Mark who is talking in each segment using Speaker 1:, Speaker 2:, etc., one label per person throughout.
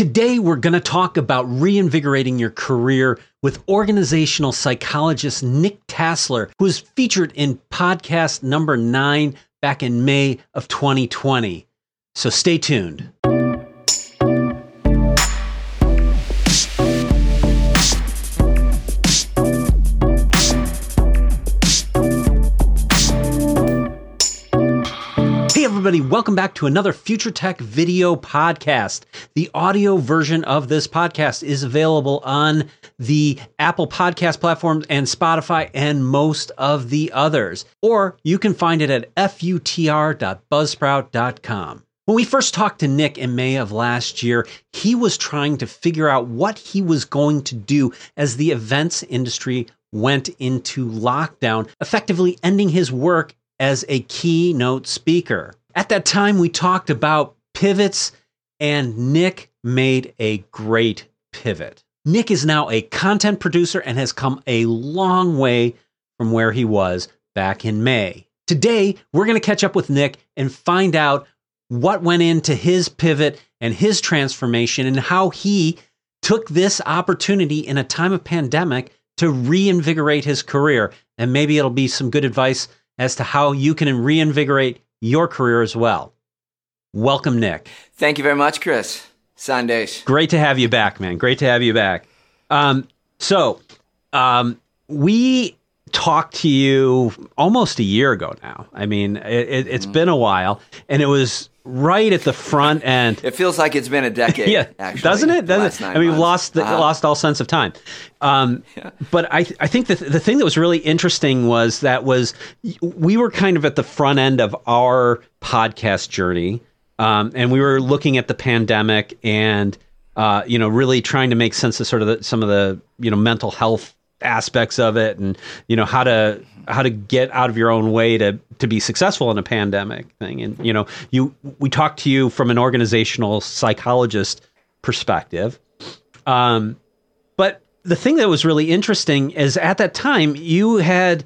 Speaker 1: Today, we're going to talk about reinvigorating your career with organizational psychologist Nick Tasler, who was featured in podcast number nine back in May of 2020. So stay tuned. Everybody, welcome back to another Future Tech video podcast. The audio version of this podcast is available on the Apple Podcast platform and Spotify and most of the others. Or you can find it at futr.buzzsprout.com. When we first talked to Nick in May of last year, he was trying to figure out what he was going to do as the events industry went into lockdown, effectively ending his work as a keynote speaker. At that time, we talked about pivots, and Nick made a great pivot. Nick is now a content producer and has come a long way from where he was back in May. Today, we're going to catch up with Nick and find out what went into his pivot and his transformation and how he took this opportunity in a time of pandemic to reinvigorate his career. And maybe it'll be some good advice as to how you can reinvigorate your career as well. Welcome, Nick.
Speaker 2: Thank you very much, Chris. Sandesh.
Speaker 1: Great to have you back, man. Great to have you back. Um, so, um, we talked to you almost a year ago now. I mean, it, has mm. been a while, and it was right at the front end.
Speaker 2: It feels like it's been a decade.
Speaker 1: yeah,
Speaker 2: actually,
Speaker 1: doesn't it? Doesn't it? I mean, we've lost the, uh-huh. lost all sense of time. Um, yeah. But I I think the the thing that was really interesting was that was we were kind of at the front end of our podcast journey, um, and we were looking at the pandemic and. Uh, you know, really trying to make sense of sort of the, some of the you know mental health aspects of it and you know how to how to get out of your own way to to be successful in a pandemic thing. And you know you we talked to you from an organizational psychologist perspective. Um but the thing that was really interesting is at that time you had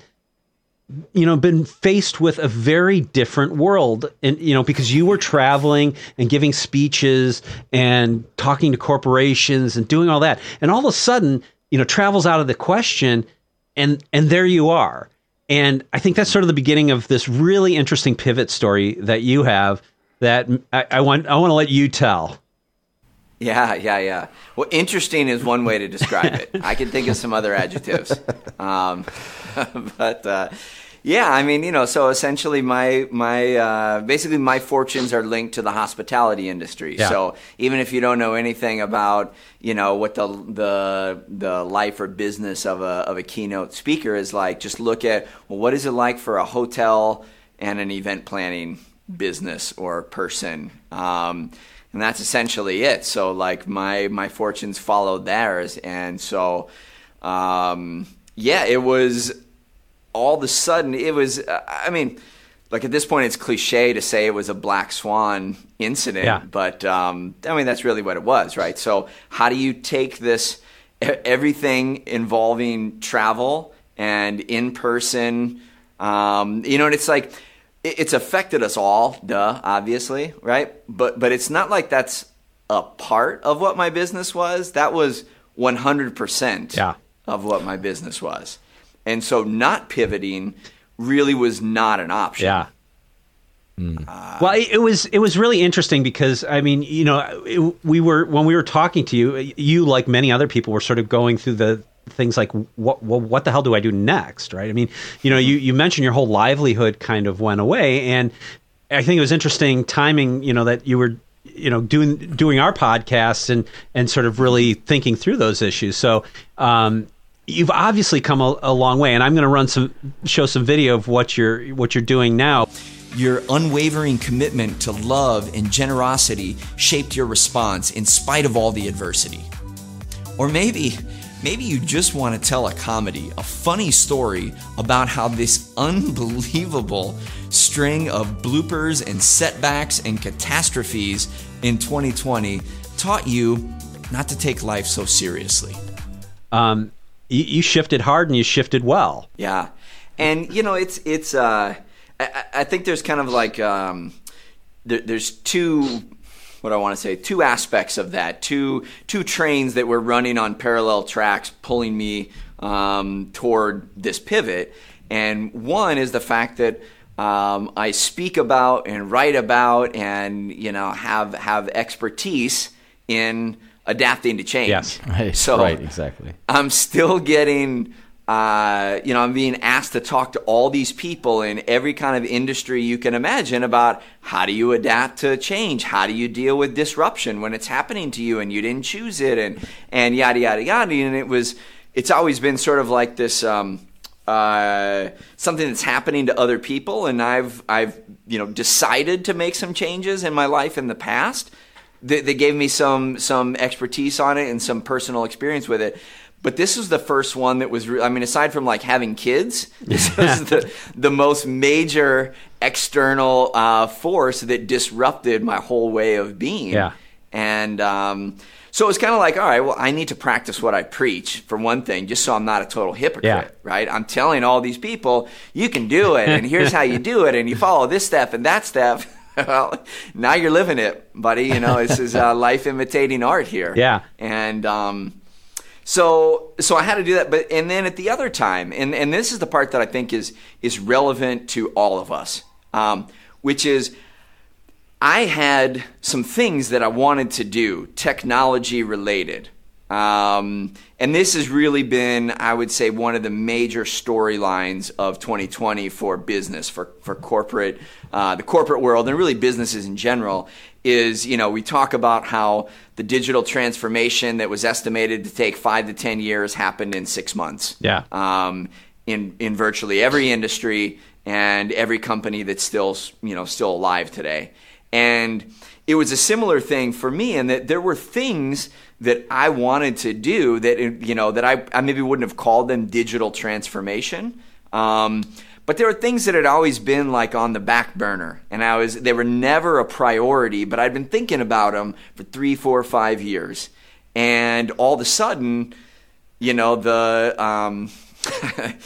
Speaker 1: you know been faced with a very different world and you know because you were traveling and giving speeches and talking to corporations and doing all that. And all of a sudden you know travels out of the question and and there you are and i think that's sort of the beginning of this really interesting pivot story that you have that i, I want i want to let you tell.
Speaker 2: Yeah yeah yeah. Well interesting is one way to describe it. I can think of some other adjectives. Um, but uh, yeah, I mean, you know, so essentially, my my uh, basically my fortunes are linked to the hospitality industry. Yeah. So even if you don't know anything about, you know, what the the the life or business of a of a keynote speaker is like, just look at well, what is it like for a hotel and an event planning business or person. Um, and that's essentially it. So like my my fortunes followed theirs, and so um, yeah, it was all of a sudden it was i mean like at this point it's cliche to say it was a black swan incident yeah. but um, i mean that's really what it was right so how do you take this everything involving travel and in person um, you know and it's like it's affected us all duh obviously right but but it's not like that's a part of what my business was that was 100% yeah. of what my business was and so not pivoting really was not an option.
Speaker 1: Yeah. Mm. Uh, well, it, it, was it was really interesting because I mean, you know, it, we were when we were talking to you, you like many other people were sort of going through the things like what what, what the hell do I do next, right? I mean, you know, you you mentioned your whole livelihood kind of went away, and I think it was interesting timing, you know, that you were you know doing doing our podcast and and sort of really thinking through those issues. So um, you've obviously come a, a long way, and I'm going to run some show some video of what you're what you're doing now.
Speaker 3: Your unwavering commitment to love and generosity shaped your response in spite of all the adversity. Or maybe, maybe you just want to tell a comedy, a funny story about how this unbelievable string of bloopers and setbacks and catastrophes in 2020 taught you not to take life so seriously.
Speaker 1: Um, you, you shifted hard and you shifted well.
Speaker 2: Yeah, and you know it's it's. Uh, I, I think there's kind of like um, there, there's two what I want to say, two aspects of that, two two trains that were running on parallel tracks, pulling me um, toward this pivot. And one is the fact that um, I speak about and write about, and you know have have expertise in adapting to change.
Speaker 1: Yes,
Speaker 4: right.
Speaker 2: So
Speaker 4: right, exactly.
Speaker 2: I'm still getting uh, you know, I'm being asked to talk to all these people in every kind of industry you can imagine about how do you adapt to change? How do you deal with disruption when it's happening to you and you didn't choose it and, and yada, yada, yada. And it was, it's always been sort of like this, um, uh, something that's happening to other people. And I've, I've, you know, decided to make some changes in my life in the past. They, they gave me some, some expertise on it and some personal experience with it but this was the first one that was. Re- I mean, aside from like having kids, this was the the most major external uh, force that disrupted my whole way of being.
Speaker 1: Yeah,
Speaker 2: and um, so it was kind of like, all right, well, I need to practice what I preach for one thing, just so I'm not a total hypocrite,
Speaker 1: yeah.
Speaker 2: right? I'm telling all these people, you can do it, and here's how you do it, and you follow this step and that step. well, now you're living it, buddy. You know, this is uh, life imitating art here.
Speaker 1: Yeah,
Speaker 2: and um, so so I had to do that, but and then at the other time, and and this is the part that I think is is relevant to all of us, um, which is I had some things that I wanted to do, technology related. Um, and this has really been, I would say, one of the major storylines of 2020 for business, for, for corporate, uh, the corporate world, and really businesses in general. Is, you know, we talk about how the digital transformation that was estimated to take five to 10 years happened in six months.
Speaker 1: Yeah.
Speaker 2: Um, in, in virtually every industry and every company that's still, you know, still alive today. And it was a similar thing for me in that there were things that I wanted to do that you know that I, I maybe wouldn't have called them digital transformation. Um, but there were things that had always been like on the back burner, and I was they were never a priority. But I'd been thinking about them for three, four, five years, and all of a sudden, you know the. Um,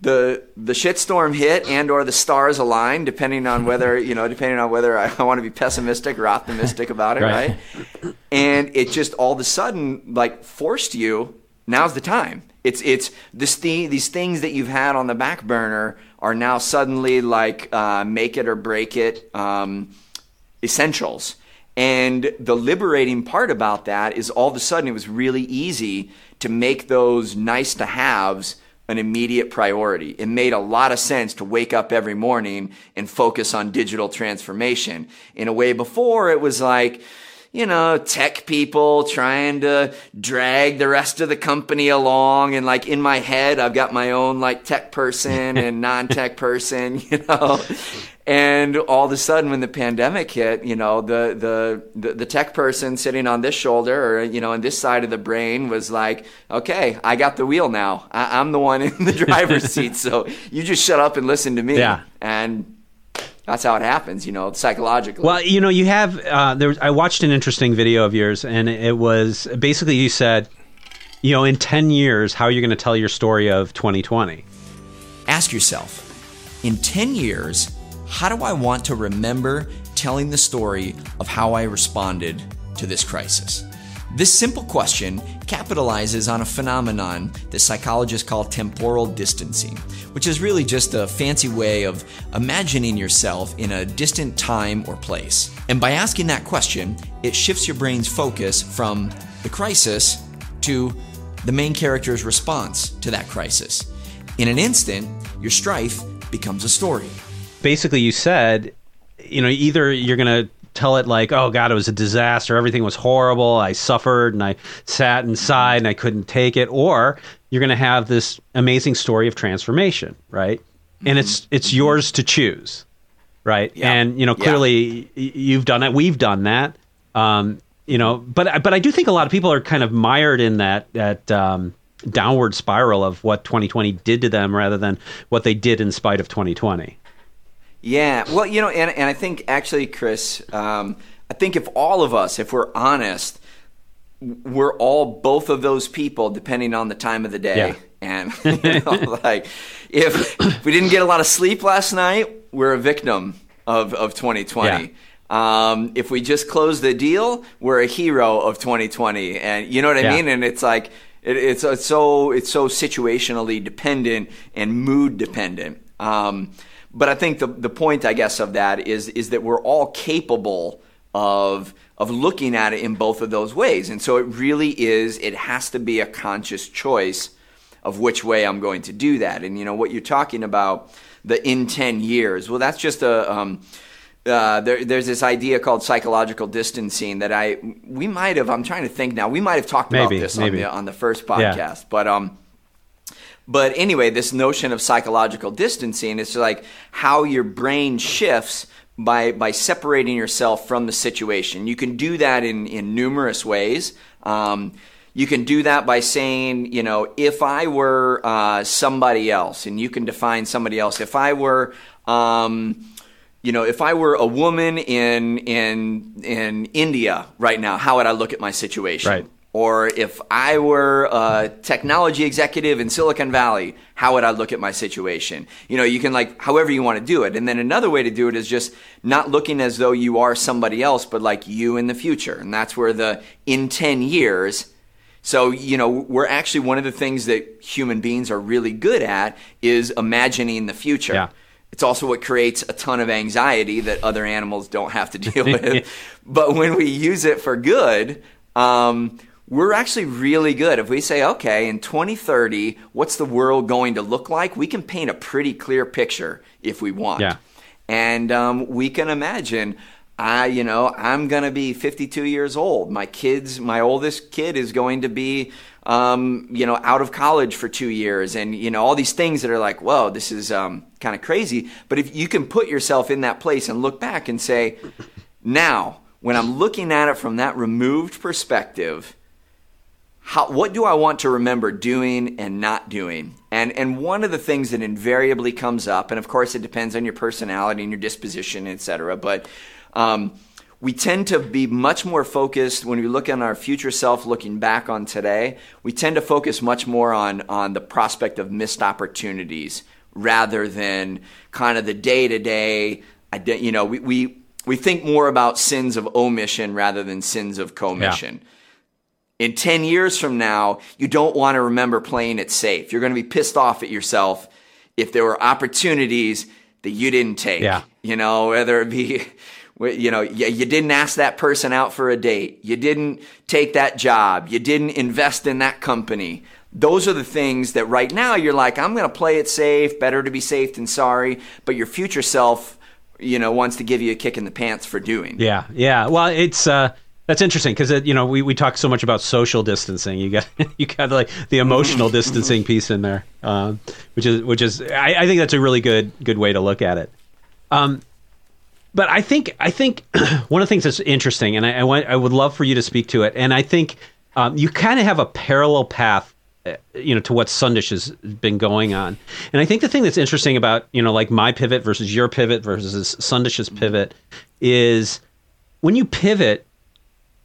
Speaker 2: the the shitstorm hit and or the stars aligned depending on whether you know depending on whether I, I want to be pessimistic or optimistic about it right. right? And it just all of a sudden like forced you now's the time. It's it's this thing, these things that you've had on the back burner are now suddenly like uh, make it or break it um, essentials. And the liberating part about that is all of a sudden it was really easy to make those nice to haves an immediate priority. It made a lot of sense to wake up every morning and focus on digital transformation. In a way before it was like, you know, tech people trying to drag the rest of the company along. And like in my head, I've got my own like tech person and non tech person, you know. And all of a sudden, when the pandemic hit, you know, the, the, the, the, tech person sitting on this shoulder or, you know, on this side of the brain was like, okay, I got the wheel now. I, am the one in the driver's seat. So you just shut up and listen to me.
Speaker 1: Yeah.
Speaker 2: And that's how it happens, you know, psychologically.
Speaker 1: Well, you know, you have uh, there. Was, I watched an interesting video of yours, and it was basically you said, you know, in ten years, how are you going to tell your story of 2020?
Speaker 3: Ask yourself, in ten years, how do I want to remember telling the story of how I responded to this crisis? This simple question capitalizes on a phenomenon that psychologists call temporal distancing, which is really just a fancy way of imagining yourself in a distant time or place. And by asking that question, it shifts your brain's focus from the crisis to the main character's response to that crisis. In an instant, your strife becomes a story
Speaker 1: basically you said, you know, either you're going to tell it like, oh God, it was a disaster. Everything was horrible. I suffered and I sat inside and I couldn't take it. Or you're going to have this amazing story of transformation, right? Mm-hmm. And it's it's yours to choose, right? Yeah. And you know, clearly yeah. you've done it. We've done that. Um, you know, but but I do think a lot of people are kind of mired in that that um, downward spiral of what 2020 did to them rather than what they did in spite of 2020.
Speaker 2: Yeah, well, you know, and, and I think actually, Chris, um, I think if all of us, if we're honest, we're all both of those people depending on the time of the day. Yeah. And you know, like if, if we didn't get a lot of sleep last night, we're a victim of, of 2020. Yeah. Um, if we just close the deal, we're a hero of 2020, and you know what I
Speaker 1: Yeah.
Speaker 2: mean. And it's like it, it's, it's so it's so situationally dependent and mood dependent. Um, but I think the the point, I guess, of that is is that we're all capable of of looking at it in both of those ways, and so it really is. It has to be a conscious choice of which way I'm going to do that. And you know what you're talking about the in 10 years. Well, that's just a um, uh, there, there's this idea called psychological distancing that I we might have. I'm trying to think now. We might have talked
Speaker 1: Maybe,
Speaker 2: about this
Speaker 1: maybe.
Speaker 2: on the on the first podcast, but um. But anyway, this notion of psychological distancing is like how your brain shifts by by separating yourself from the situation. You can do that in in numerous ways. Um, you can do that by saying, you know, if I were uh, somebody else, and you can define somebody else. If I were, um, you know, if I were a woman in in in India right now, how would I look at my situation?
Speaker 1: Right.
Speaker 2: Or if I were a technology executive in Silicon Valley, how would I look at my situation? You know, you can like however you want to do it. And then another way to do it is just not looking as though you are somebody else, but like you in the future. And that's where the in 10 years. So, you know, we're actually one of the things that human beings are really good at is imagining the future.
Speaker 1: Yeah.
Speaker 2: It's also what creates a ton of anxiety that other animals don't have to deal with. but when we use it for good, um, we're actually really good. If we say, okay, in 2030, what's the world going to look like? We can paint a pretty clear picture if we want.
Speaker 1: Yeah.
Speaker 2: And um, we can imagine, I, you know, I'm going to be 52 years old. My kids, my oldest kid is going to be, um, you know, out of college for two years. And, you know, all these things that are like, whoa, this is um, kind of crazy. But if you can put yourself in that place and look back and say, now, when I'm looking at it from that removed perspective, how, what do I want to remember doing and not doing? And and one of the things that invariably comes up, and of course it depends on your personality and your disposition, etc. But um, we tend to be much more focused when we look on our future self, looking back on today. We tend to focus much more on on the prospect of missed opportunities rather than kind of the day to day. You know, we, we we think more about sins of omission rather than sins of commission in 10 years from now, you don't want to remember playing it safe. You're going to be pissed off at yourself if there were opportunities that you didn't take.
Speaker 1: Yeah.
Speaker 2: You know, whether it be, you know, you, you didn't ask that person out for a date. You didn't take that job. You didn't invest in that company. Those are the things that right now you're like, I'm going to play it safe. Better to be safe than sorry. But your future self, you know, wants to give you a kick in the pants for doing.
Speaker 1: Yeah, yeah. Well, it's uh, that's interesting because you know we, we talk so much about social distancing. You got you got like the emotional distancing piece in there, um, which is which is I, I think that's a really good good way to look at it. Um, but I think I think one of the things that's interesting, and I I, want, I would love for you to speak to it, and I think um, you kind of have a parallel path uh, you know to what Sandesh has been going on. And I think the thing that's interesting about you know like my pivot versus your pivot versus Sandesh's pivot is when you pivot,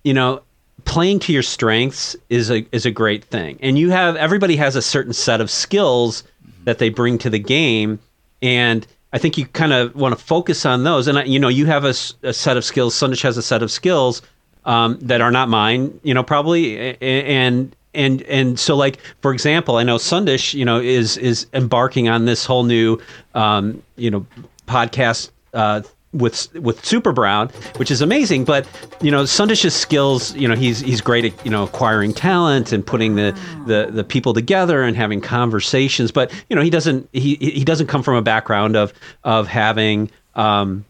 Speaker 1: you know, playing to your strengths is a is a great thing. And you have everybody has a certain set of skills that they bring to the game and I think you kind of want to focus on those. And, you know, you have a set of skills. Sandesh has a set of skills um, that are not mine, you know, probably. a- a- And, and, and so like, for example, I know Sandesh, you know, is, is embarking on this whole new, um, you know, podcast, uh, with with Super Brown, which is amazing. But you know, Sandesh's skills, you know, he's he's great at you know acquiring talent and putting the the the people together and having conversations. But you know, he doesn't he he doesn't come from a background of of having. Um,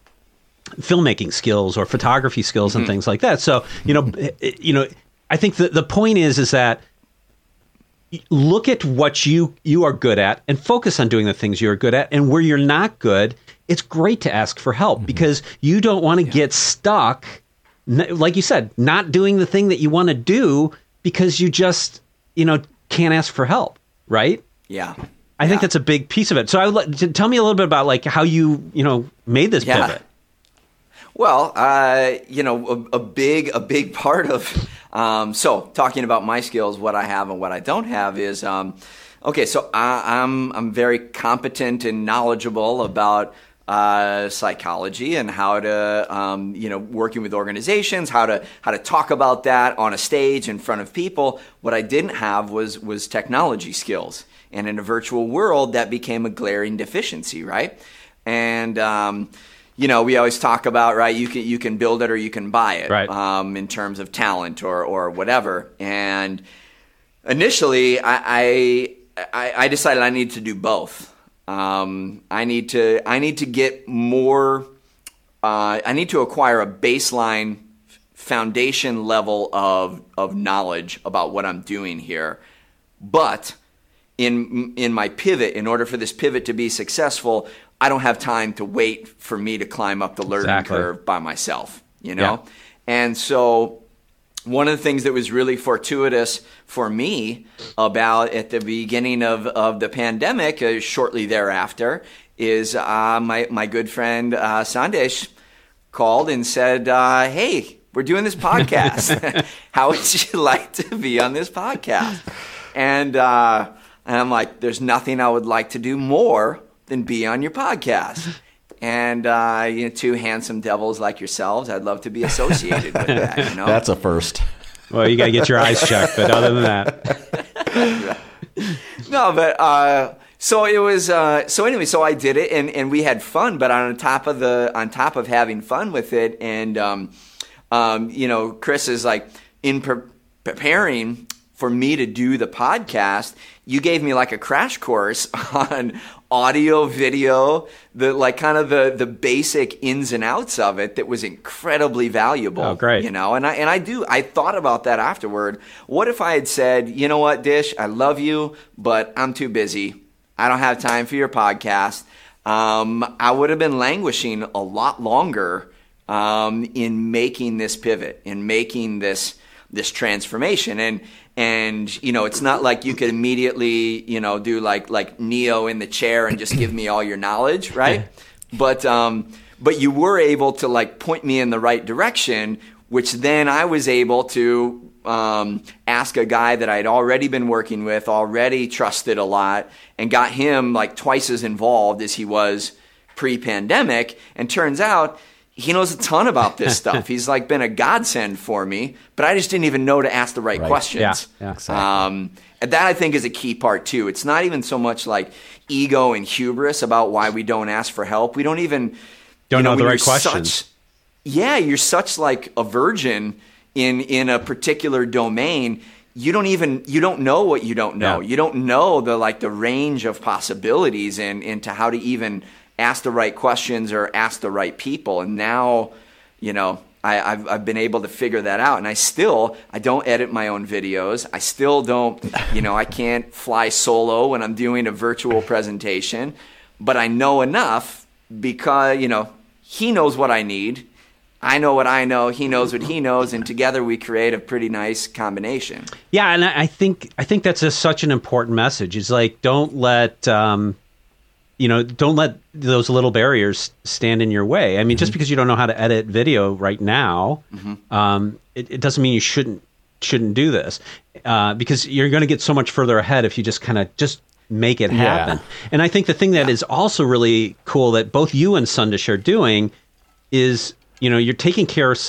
Speaker 1: filmmaking skills or photography skills and mm-hmm. things like that so you know mm-hmm. eh, you know i think the, the point is is that look at what you you are good at and focus on doing the things you're good at and where you're not good it's great to ask for help because you don't want to get stuck like you said not doing the thing that you want to do because you just you know can't ask for help right
Speaker 2: Yeah.
Speaker 1: i think that's a big piece of it so i would like tell me a little bit about like how you you know made this
Speaker 2: Yeah.
Speaker 1: pivot
Speaker 2: Well, uh, you know, a, a big a big part of um, so talking about my skills, what I have and what I don't have is um, okay. So I, I'm I'm very competent and knowledgeable about uh, psychology and how to um, you know working with organizations how to how to talk about that on a stage in front of people. What i didn't have was was technology skills. And in a virtual world that became a glaring deficiency right? And um, you know we always talk about right you can you can build it or you can buy it
Speaker 1: right.
Speaker 2: um, in terms of talent or or whatever. And initially I, I I decided I needed to do both um, I need to I need to get more. Uh, I need to acquire a baseline foundation level of of knowledge about what I'm doing here, but in in my pivot, in order for this pivot to be successful, I don't have time to wait for me to climb up the learning exactly. curve by myself. You know, yeah. and so one of the things that was really fortuitous for me about at the beginning of, of the pandemic, uh, shortly thereafter, is uh, my, my good friend uh, Sandesh called and said, uh, Hey, we're doing this podcast. How would you like to be on this podcast? And, uh, and I'm like, There's nothing I would like to do more than be on your podcast and uh, you know, two handsome devils like yourselves, I'd love to be associated with that. You know,
Speaker 4: that's a first.
Speaker 1: Well, you got to get your eyes checked, but other than
Speaker 2: that, no. But uh, so it was. Uh, so anyway, so I did it, and, and we had fun. But on top of the on top of having fun with it, and um, um, you know, Chris is like in pre- preparing for me to do the podcast, you gave me like a crash course on audio, video, the like kind of the the basic ins and outs of it that was incredibly valuable.
Speaker 1: Oh, great.
Speaker 2: You know, and I and I do I thought about that afterward. What if I had said, you know what, Dish, I love you, but I'm too busy. I don't have time for your podcast. Um, I would have been languishing a lot longer um, in making this pivot, in making this this transformation. And and you know it's not like you could immediately you know do like like neo in the chair and just give me all your knowledge right? But um but you were able to like point me in the right direction which then i was able to um, ask a guy that i'd already been working with already trusted a lot and got him like twice as involved as he was pre-pandemic. And turns out he knows a ton about this stuff. He's like been a godsend for me, but I just didn't even know to ask the right, right. questions.
Speaker 1: Yeah, yeah exactly. Um,
Speaker 2: and that I think is a key part too. It's not even so much like ego and hubris about why we don't ask for help. We don't even
Speaker 1: don't you know, know the right questions.
Speaker 2: Such, yeah, you're such like a virgin in in a particular domain. You don't even you don't know what you don't know. Yeah. You don't know the like the range of possibilities and into how to even ask the right questions or ask the right people. And now, you know, I, have I've been able to figure that out. And I still, I don't edit my own videos. I still don't, you know, I can't fly solo when I'm doing a virtual presentation. But I know enough because, you know, he knows what I need. I know what I know. He knows what he knows, and together we create a pretty nice combination.
Speaker 1: Yeah, and I think I think that's a, such an important message. It's like don't let um, you know, don't let those little barriers stand in your way. I mean, mm-hmm. just because you don't know how to edit video right now, mm-hmm. um, it, it, doesn't mean you shouldn't shouldn't do this uh, because you're going to get so much further ahead if you just kind of just make it happen. Yeah. And I think the thing that is also really cool that both you and Sandesh are doing is, you know, you're taking care of,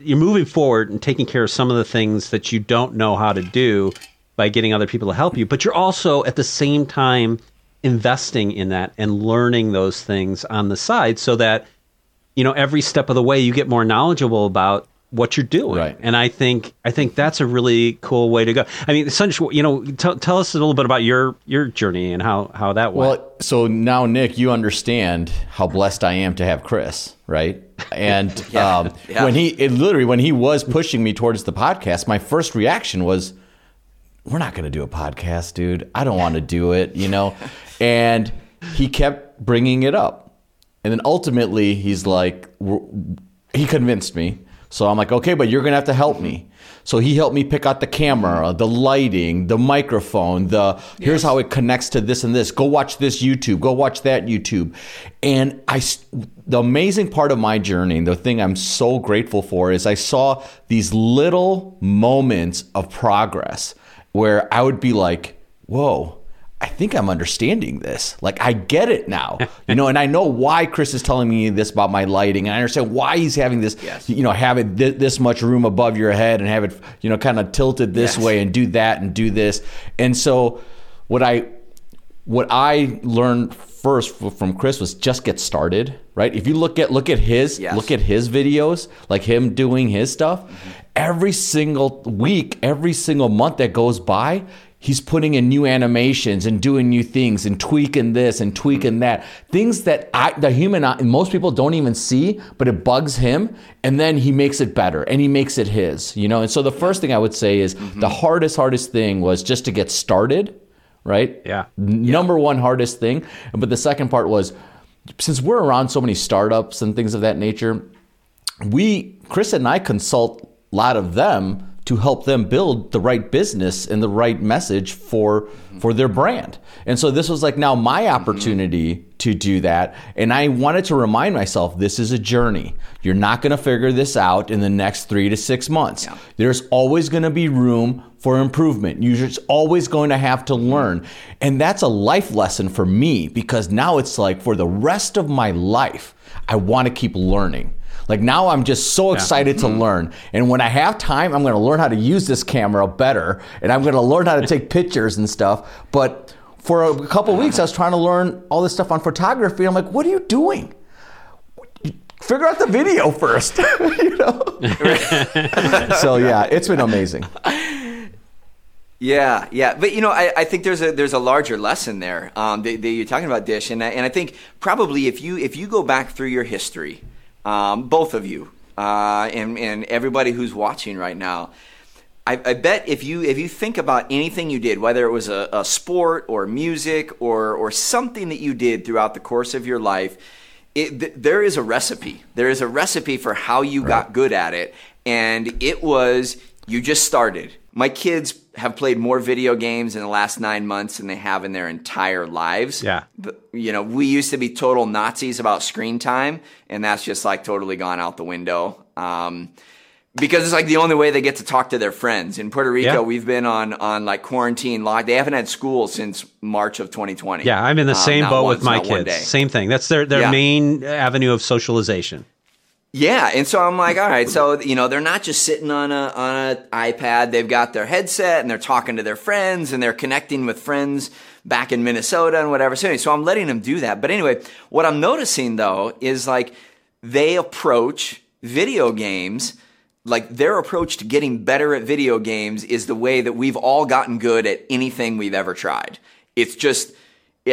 Speaker 1: you're moving forward and taking care of some of the things that you don't know how to do by getting other people to help you, but you're also at the same time investing in that and learning those things on the side so that you know every step of the way you get more knowledgeable about what you're doing
Speaker 4: right.
Speaker 1: and i think i think that's a really cool way to go i mean Sandesh, you know t- tell us a little bit about your your journey and how how that went
Speaker 4: well so now nick you understand how blessed i am to have chris right and yeah. Um, yeah. when he it literally when he was pushing me towards the podcast my first reaction was we're not going to do a podcast dude i don't want to do it you know and he kept bringing it up. And then ultimately, he's like, he convinced me. So I'm like, okay, but you're going to have to help me. So he helped me pick out the camera, the lighting, the microphone, the here's how it connects to this and this. Go watch this YouTube, go watch that YouTube. And I the amazing part of my journey, the thing I'm so grateful for is I saw these little moments of progress where I would be like, "Whoa, I think I'm understanding this. Like I get it now, you know, and I know why Chris is telling me this about my lighting, and I understand why he's having this, yes. you know, have it th- this much room above your head and have it, you know, kind of tilted this yes. way and do that and do this. And so, what I what I learned first from Chris was just get started, right? If you look at look at his yes. look at his videos, like him doing his stuff, mm-hmm. every single week, every single month that goes by, he's putting in new animations and doing new things and tweaking this and tweaking that. Things that I, the human most people don't even see but it bugs him and then he makes it better and he makes it his you know? And so the first thing i would say is mm-hmm. the hardest hardest thing was just to get started right?
Speaker 1: Yeah.
Speaker 4: Number one hardest thing. But the second part was since we're around so many startups and things of that nature we chris and i consult a lot of them to help them build the right business and the right message for for their brand. And so this was like now my opportunity mm-hmm. to do that and I wanted to remind myself this is a journey. You're not going to figure this out in the next 3 to 6 months. Yeah. There's always going to be room for improvement. You're just always going to have to learn. And that's a life lesson for me because now it's like for the rest of my life I want to keep learning. Like now I'm just so excited yeah. to mm-hmm. learn. And when I have time, I'm going to learn how to use this camera better and I'm going to learn how to take pictures and stuff. But for a couple weeks, I was trying to learn all this stuff on photography. I'm like, what are you doing? Figure out the video first, you know. so yeah, it's been amazing.
Speaker 2: Yeah, yeah, but you know, I, I think there's a there's a larger lesson there um, that, that you're talking about, Dish, and I, and I think probably if you if you go back through your history, um, both of you, uh, and, and everybody who's watching right now. I, I, bet if you if you think about anything you did, whether it was a, a sport or music or or something that you did throughout the course of your life, it, th- there is a recipe. There is a recipe for how you right. got good at it, and it was you just started. My kids have played more video games in the last nine months than they have in their entire lives.
Speaker 1: Yeah.
Speaker 2: You know, we used to be total Nazis about screen time, and that's just like totally gone out the window. Um, because it's like the only way they get to talk to their friends. In Puerto Rico, yeah. we've been on on like quarantine lock. They haven't had school since March of 2020.
Speaker 1: Yeah, I'm in the um, same boat once, with my kids. Same thing. That's their their yeah. main avenue of socialization.
Speaker 2: Yeah, and so I'm like, all right, so you know, they're not just sitting on a on an iPad. They've got their headset and they're talking to their friends and they're connecting with friends back in Minnesota and whatever. So, anyway, so I'm letting them do that. But anyway, what I'm noticing though is like they approach video games like their approach to getting better at video games is the way that we've all gotten good at anything we've ever tried. It's just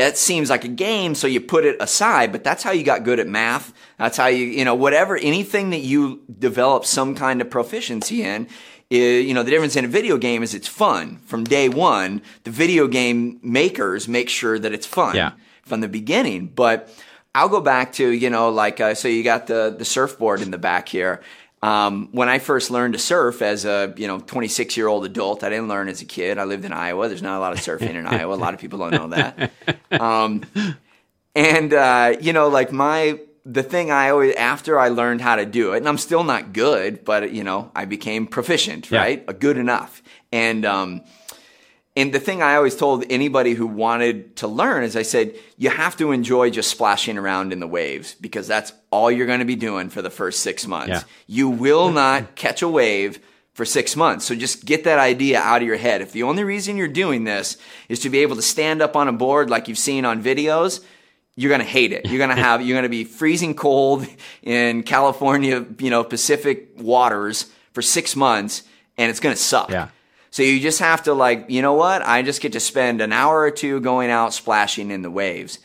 Speaker 2: it seems like a game, so you put it aside, but that's how you got good at math. That's how you, you know, whatever, anything that you develop some kind of proficiency in, is, you know, the difference in a video game is it's fun. From day one, the video game makers make sure that it's fun
Speaker 1: yeah.
Speaker 2: from the beginning. But I'll go back to, you know, like, uh, so you got the, the surfboard in the back here. Um, when I first learned to surf as a you know 26 year old adult, I didn't learn as a kid. I lived in Iowa. There's not a lot of surfing in Iowa. A lot of people don't know that. Um, and uh, you know, like my the thing I always after I learned how to do it, and I'm still not good, but you know, I became proficient, right? Good enough. And um, and the thing I always told anybody who wanted to learn is I said, you have to enjoy just splashing around in the waves because that's all you're going to be doing for the first six months. Yeah. You will not catch a wave for six months. So just get that idea out of your head. If the only reason you're doing this is to be able to stand up on a board like you've seen on videos, you're going to hate it. You're going to have, you're going to be freezing cold in California, you know, Pacific waters for six months and it's going to suck.
Speaker 1: Yeah.
Speaker 2: So you just have to like, you know what? I just get to spend an hour or two going out splashing in the waves.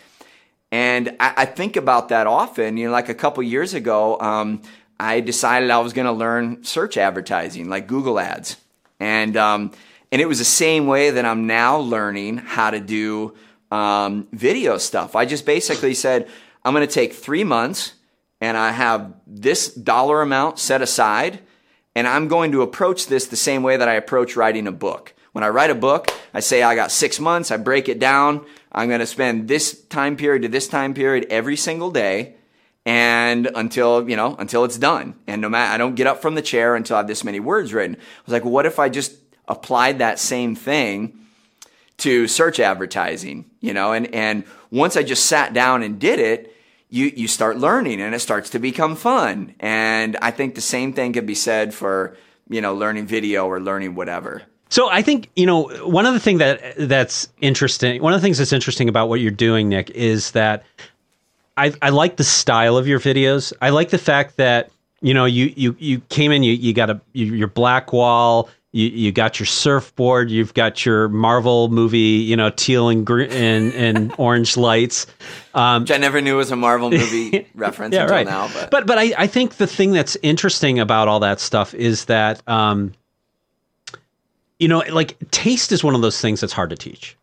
Speaker 2: And I, I think about that often. You know, like a couple years ago, um, I decided I was going to learn search advertising, like Google Ads, and um, and it was the same way that I'm now learning how to do um, video stuff. I just basically said I'm going to take three months, and I have this dollar amount set aside and I'm going to approach this the same way that I approach writing a book. When I write a book, I say I got six months, I break it down. I'm going to spend this time period to this time period every single day and until, you know, until it's done. And no matter, I don't get up from the chair until I have this many words written. I was like, what if I just applied that same thing to search advertising, you know, and, and once I just sat down and did it, you, you start learning and it starts to become fun. And I think the same thing could be said for, you know, learning video or learning whatever.
Speaker 1: So I think you know one of the things that that's interesting. One of the things that's interesting about what you're doing, Nick, is that I, I like the style of your videos. I like the fact that you know you you you came in, you you got a your black wall. You, you got your surfboard. You've got your Marvel movie, you know, teal and green and, and orange lights.
Speaker 2: Um, Which I never knew was a Marvel movie reference yeah, until right. now. But
Speaker 1: but, but I, I think the thing that's interesting about all that stuff is that um, you know, like taste is one of those things that's hard to teach,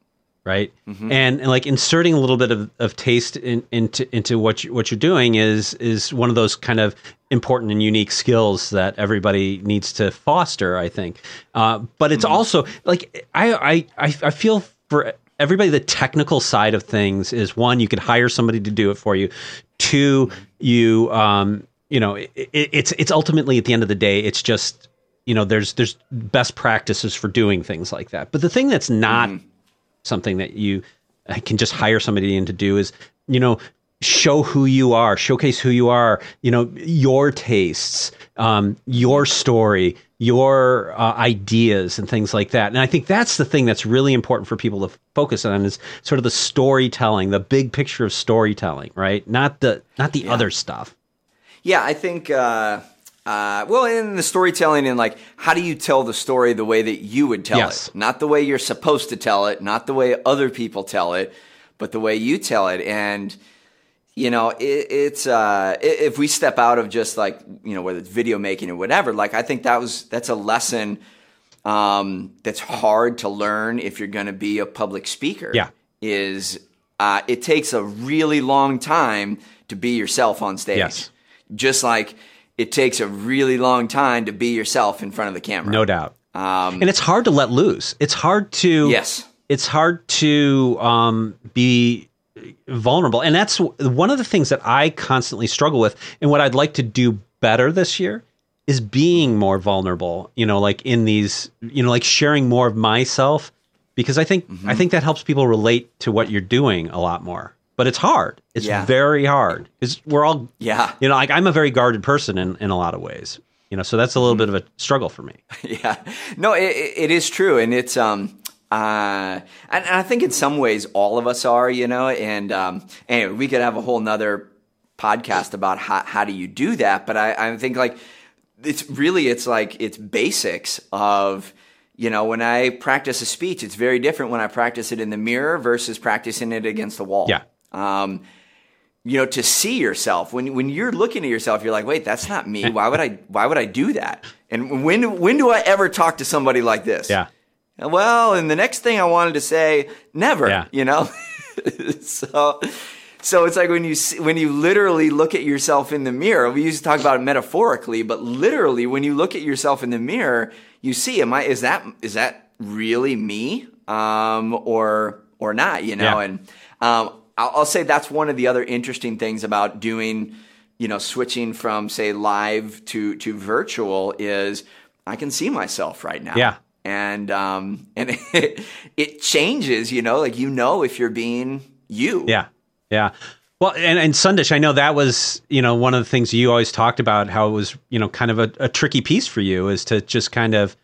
Speaker 1: right? Mm-hmm. And, and, like inserting a little bit of, of taste in, into into what you, what you're doing is is one of those kind of important and unique skills that everybody needs to foster. I think, uh, but it's mm-hmm. also like I, I I feel for everybody the technical side of things is one you could hire somebody to do it for you. Two, you um you know it, it's it's ultimately at the end of the day it's just you know there's there's best practices for doing things like that but the thing that's not mm-hmm. Something that you uh, can just hire somebody in to do is you know show who you are showcase who you are you know your tastes um, your story your uh, ideas and things like that. And i think that's the thing that's really important for people to focus on is sort of the storytelling the big picture of storytelling right? Not the not the yeah. other stuff.
Speaker 2: Yeah i think uh uh, well, in the storytelling and like, how do you tell the story the way that you would tell yes. it? Not the way you're supposed to tell it, not the way other people tell it, but the way you tell it. And, you know, it, it's, uh, if we step out of just like, you know, whether it's video making or whatever, like, I think that was, that's a lesson, um, that's hard to learn if you're going to be a public speaker.
Speaker 1: Yeah.
Speaker 2: Is, uh, it takes a really long time to be yourself on stage.
Speaker 1: Yes.
Speaker 2: Just like, it takes a really long time to be yourself in front of the camera.
Speaker 1: No doubt. Um, and it's hard to let loose. It's hard to
Speaker 2: yes.
Speaker 1: It's hard to um, be vulnerable, and that's one of the things that I constantly struggle with. And what I'd like to do better this year is being more vulnerable. You know, like in these, you know, like sharing more of myself, because I think mm-hmm. I think that helps people relate to what you're doing a lot more but it's hard. It's yeah. very hard because we're all,
Speaker 2: yeah,
Speaker 1: you know, like I'm a very guarded person in, in a lot of ways, you know, so that's a little mm-hmm. bit of a struggle for me.
Speaker 2: yeah, no, it, it is true. And it's, um, uh, and, and, I think in some ways all of us are, you know, and, um, anyway, we could have a whole nother podcast about how, how do you do that. But I, I think like, it's really, it's like, it's basics of, you know, when I practice a speech, it's very different when I practice it in the mirror versus practicing it against the wall.
Speaker 1: Yeah.
Speaker 2: Um, you know, to see yourself when when you're looking at yourself, you're like, wait, that's not me. Why would I? Why would I do that? And when when do I ever talk to somebody like this?
Speaker 1: Yeah.
Speaker 2: Well, and the next thing I wanted to say, never.
Speaker 1: Yeah.
Speaker 2: You know. so. So it's like when you see, when you literally look at yourself in the mirror. We used to talk about it metaphorically, but literally, when you look at yourself in the mirror, you see, am I is that is that really me, um, or or not? You know, yeah. and um, I'll, I'll say that's one of the other interesting things about doing, you know, switching from say live to to virtual is I can see myself right now.
Speaker 1: Yeah.
Speaker 2: And um and it, it changes, you know, like you know if you're being you.
Speaker 1: Yeah. Yeah. Well, and, and Sandesh, I know that was, you know, one of the things you always talked about how it was, you know, kind of a, a tricky piece for you is to just kind of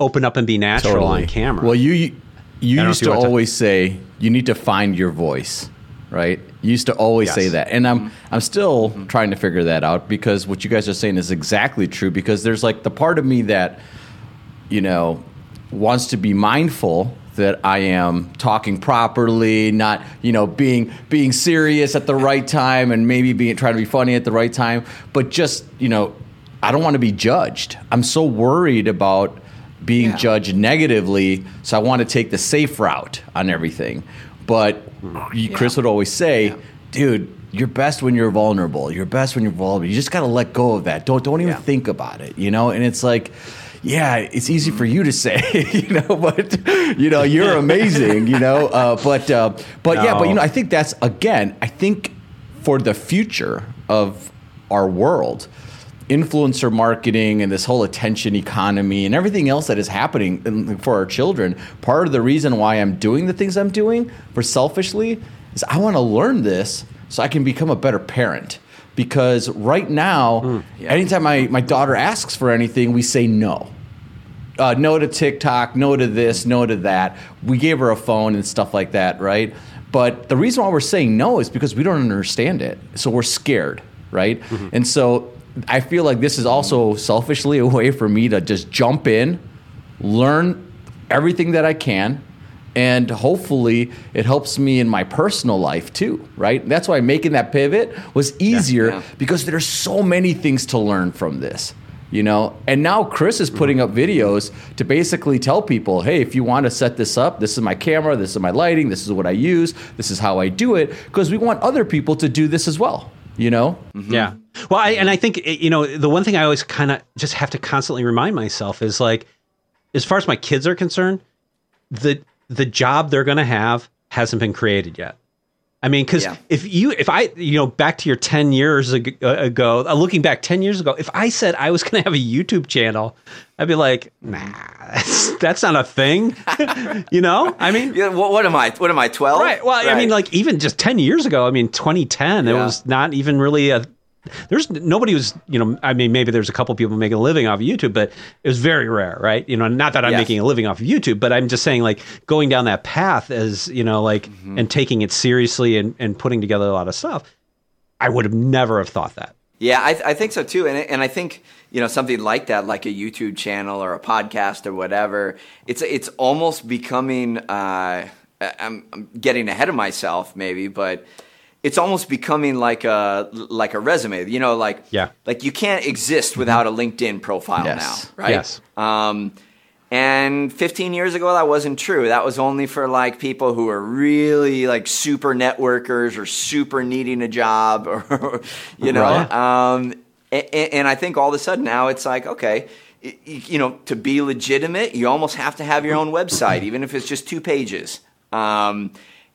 Speaker 1: open up and be natural totally. on camera.
Speaker 4: Well, you you, you used to always to... say you need to find your voice right? You used to always yes. say that. And I'm I'm still mm-hmm. trying to figure that out because what you guys are saying is exactly true because there's like the part of me that you know wants to be mindful that I am talking properly, not you know being being serious at the right time and maybe being trying to be funny at the right time, but just, you know, I don't want to be judged. I'm so worried about being yeah. judged negatively, so I want to take the safe route on everything. But yeah. Chris would always say, yeah. dude, you're best when you're vulnerable. You're best when you're vulnerable. You just got to let go of that. Don't don't even yeah. think about it, you know? And it's like yeah, it's easy for you to say, you know, but you know, you're amazing, you know. Uh, but uh, but no. yeah, but you know, I think that's again, I think for the future of our world, influencer marketing and this whole attention economy and everything else that is happening for our children, part of the reason why I'm doing the things I'm doing for selfishly is I want to learn this so I can become a better parent. Because right now, mm, yeah. anytime my, my daughter asks for anything, we say no. Uh, no to TikTok, no to this, no to that. We gave her a phone and stuff like that, right? But the reason why we're saying no is because we don't understand it. So we're scared, right? Mm-hmm. And so I feel like this is also selfishly a way for me to just jump in, learn everything that I can, and hopefully it helps me in my personal life too, right? That's why making that pivot was easier yeah, yeah. because there's so many things to learn from this. You know, and now Chris is putting up videos to basically tell people, hey, if you want to set this up, this is my camera, this is my lighting, this is what I use, this is how I do it, because we want other people to do this as well you know?
Speaker 1: Mm-hmm. Yeah. Well, I, and I think, you know, the one thing I always kind of just have to constantly remind myself is like, as far as my kids are concerned, the the job they're going to have hasn't been created yet. I mean, because yeah. if you, if I, you know, back to your 10 years ago, uh, looking back 10 years ago, if I said I was going to have a YouTube channel, I'd be like, nah, that's, that's not a thing. you know, I mean,
Speaker 2: yeah, what, what, am I? What am I? 12?
Speaker 1: Right. Well, right. I mean, like even just 10 years ago, I mean, 2010, yeah. it was not even really a there's nobody was you know i mean maybe there's a couple people making a living off of youtube but it was very rare right you know not that i'm yes. making a living off of youtube but i'm just saying like going down that path as you know like mm-hmm. and taking it seriously and, and putting together a lot of stuff i would have never have thought that
Speaker 2: yeah i, I think so too and, and i think you know something like that like a youtube channel or a podcast or whatever it's it's almost becoming uh, I'm, I'm getting ahead of myself maybe but it's almost becoming like a like a resume. You know, like
Speaker 1: yeah,
Speaker 2: like you can't exist without a LinkedIn profile yes. now, right?
Speaker 1: Yes.
Speaker 2: Um, and 15 years ago, that wasn't true. That was only for like people who are really like super networkers or super needing a job, or you know. Right. Um, and, and I think all of a sudden now it's like okay. You know, to be legitimate, you almost have to have your own website, even if it's just two pages. Um,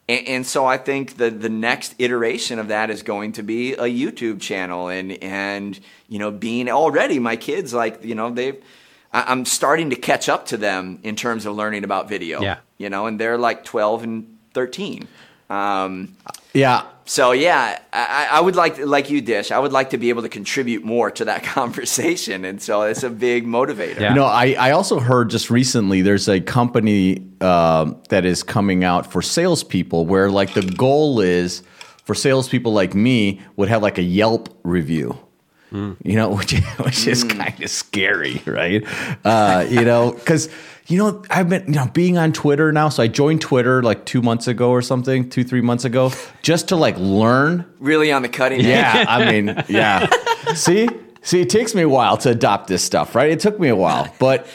Speaker 2: and, and, so I think the the next iteration of that is going to be a YouTube channel, and and you know, being already my kids like you know they've I'm starting to catch up to them in terms of learning about video.
Speaker 1: Yeah,
Speaker 2: you know, and they're like 12 and 13. Um,
Speaker 4: yeah,
Speaker 2: so yeah, I, I, would like, like you, Dish. I would like to be able to contribute more to that conversation, and so it's a big motivator.
Speaker 4: Yeah. You know, I, I also heard just recently there's a company uh, that is coming out for salespeople where like the goal is for salespeople like me would have like a Yelp review. Mm. You know, which which is mm. kind of scary, right? Uh, you know, because you know, I've been you know being on Twitter now. So I joined Twitter like two months ago or something, two three months ago, just to like learn.
Speaker 2: Really on the cutting edge.
Speaker 4: Yeah, I mean, yeah. see, see, it takes me a while to adopt this stuff, right? It took me a while, but.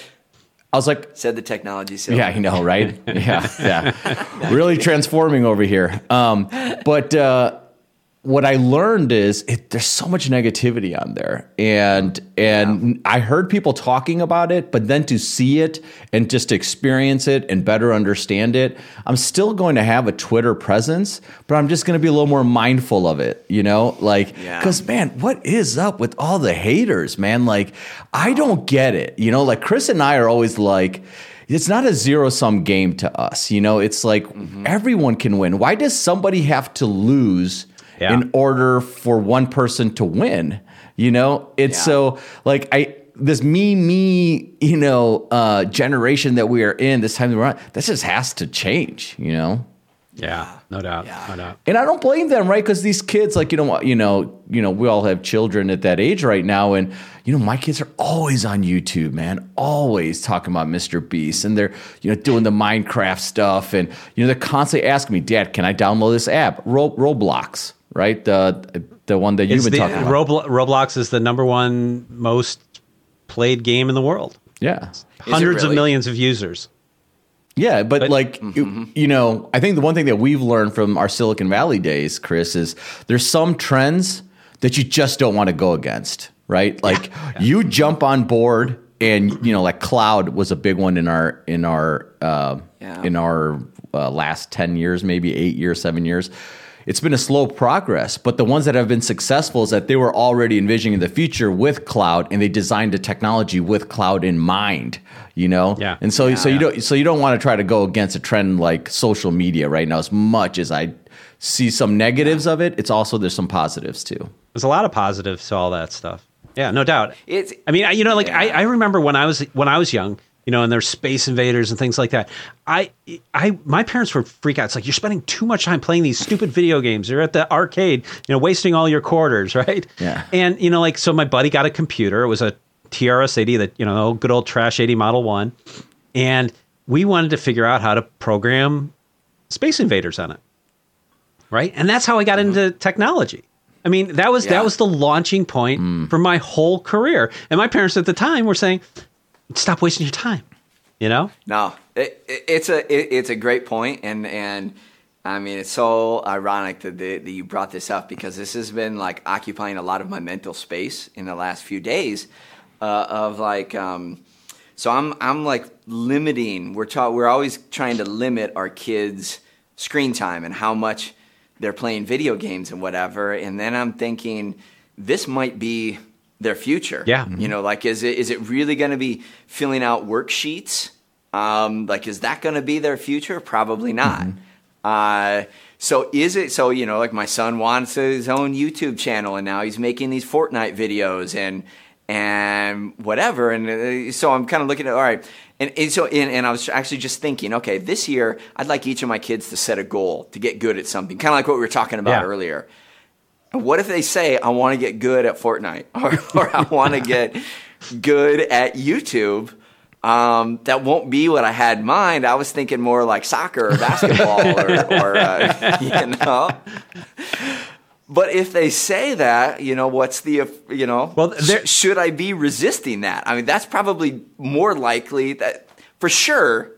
Speaker 4: I was like,
Speaker 2: said the technology.
Speaker 4: Yeah, you know, right? Yeah, yeah. really transforming over here. Um, but uh, what I learned is it, there's so much negativity on there, and and yeah. I heard people talking about it, but then to see it and just experience it and better understand it, I'm still going to have a Twitter presence, but I'm just going to be a little more mindful of it, you know, like because yeah. man, what is up with all the haters, man? Like I don't get it, you know. Like Chris and I are always like it's not a zero sum game to us. You know, it's like mm-hmm. everyone can win. Why does somebody have to lose yeah. in order for one person to win. You know, it's yeah. so like I this me me you know uh, generation that we are in this time around. This just has to change. You know.
Speaker 1: Yeah, no doubt, yeah. no doubt.
Speaker 4: And I don't blame them, right? Because these kids, like you know, you know, you know, we all have children at that age right now, and you know, my kids are always on YouTube, man, always talking about Mr. Beast, and they're you know doing the Minecraft stuff, and you know, they're constantly asking me, Dad, can I download this app, Ro- Roblox? Right? The the one that you've been the, talking about.
Speaker 1: Roblox is the number one most played game in the world.
Speaker 4: Yeah,
Speaker 1: hundreds really? of millions of users.
Speaker 4: Yeah, but, but like mm-hmm. you know, I think the one thing that we've learned from our Silicon Valley days, Chris, is there's some trends that you just don't want to go against, right? Like yeah. Yeah. you jump on board and you know like cloud was a big one in our in our uh, yeah. in our uh, last 10 years maybe 8 years 7 years it's been a slow progress. But the ones that have been successful is that they were already envisioning the future with cloud, and they designed the technology with cloud in mind. You know,
Speaker 1: yeah.
Speaker 4: And so,
Speaker 2: yeah,
Speaker 4: so
Speaker 2: yeah.
Speaker 4: you don't, so you don't want to try to go against a trend like social media right now. As much as I see some negatives of it, it's also there's some positives too.
Speaker 1: There's a lot of positives to all that stuff. Yeah, no doubt.
Speaker 2: It's-
Speaker 1: I mean, I, you know, like
Speaker 2: Yeah.
Speaker 1: I, I remember when I was when I was young, you know, and there's space invaders and things like that. I, I, my parents would freak out. It's like you're spending too much time playing these stupid video games. You're at the arcade, you know, wasting all your quarters, right?
Speaker 4: Yeah.
Speaker 1: And you know, like so, my buddy got a computer. It was a TRS 80, that you know, good old trash 80 Model One, and we wanted to figure out how to program Space Invaders on it, right? And that's how I got into technology. I mean, that was
Speaker 2: Mm-hmm. Yeah.
Speaker 1: that was the launching point for my whole career. And my parents at the time were saying, "Stop wasting your time," you know.
Speaker 2: No, it, it, it's a it, it's a great point, and and I mean it's so ironic that, the, that you brought this up because this has been like occupying a lot of my mental space in the last few days uh, of like. Um, so I'm I'm like limiting. We're ta- we're always trying to limit our kids' screen time and how much they're playing video games and whatever. And then I'm thinking this might be their future.
Speaker 1: Yeah.
Speaker 2: You know, like is it is it really going to be filling out worksheets? Um, like is that going to be their future? Probably not. Uh, so is it so you know like my son wants his own YouTube channel and now he's making these Fortnite videos and and whatever and uh, so I'm kind of looking at all right and, and so and, and I was actually just thinking okay this year I'd like each of my kids to set a goal to get good at something kind of like what we were talking about
Speaker 1: Yeah.
Speaker 2: earlier what if they say I want to get good at Fortnite or, or I want to get good at YouTube um, that won't be what I had in mind. I was thinking more like soccer or basketball or, or uh, you know. But if they say that, you know, what's the, you know,
Speaker 1: Well,
Speaker 2: sh- should I be resisting that? I mean, that's probably more likely that, for sure,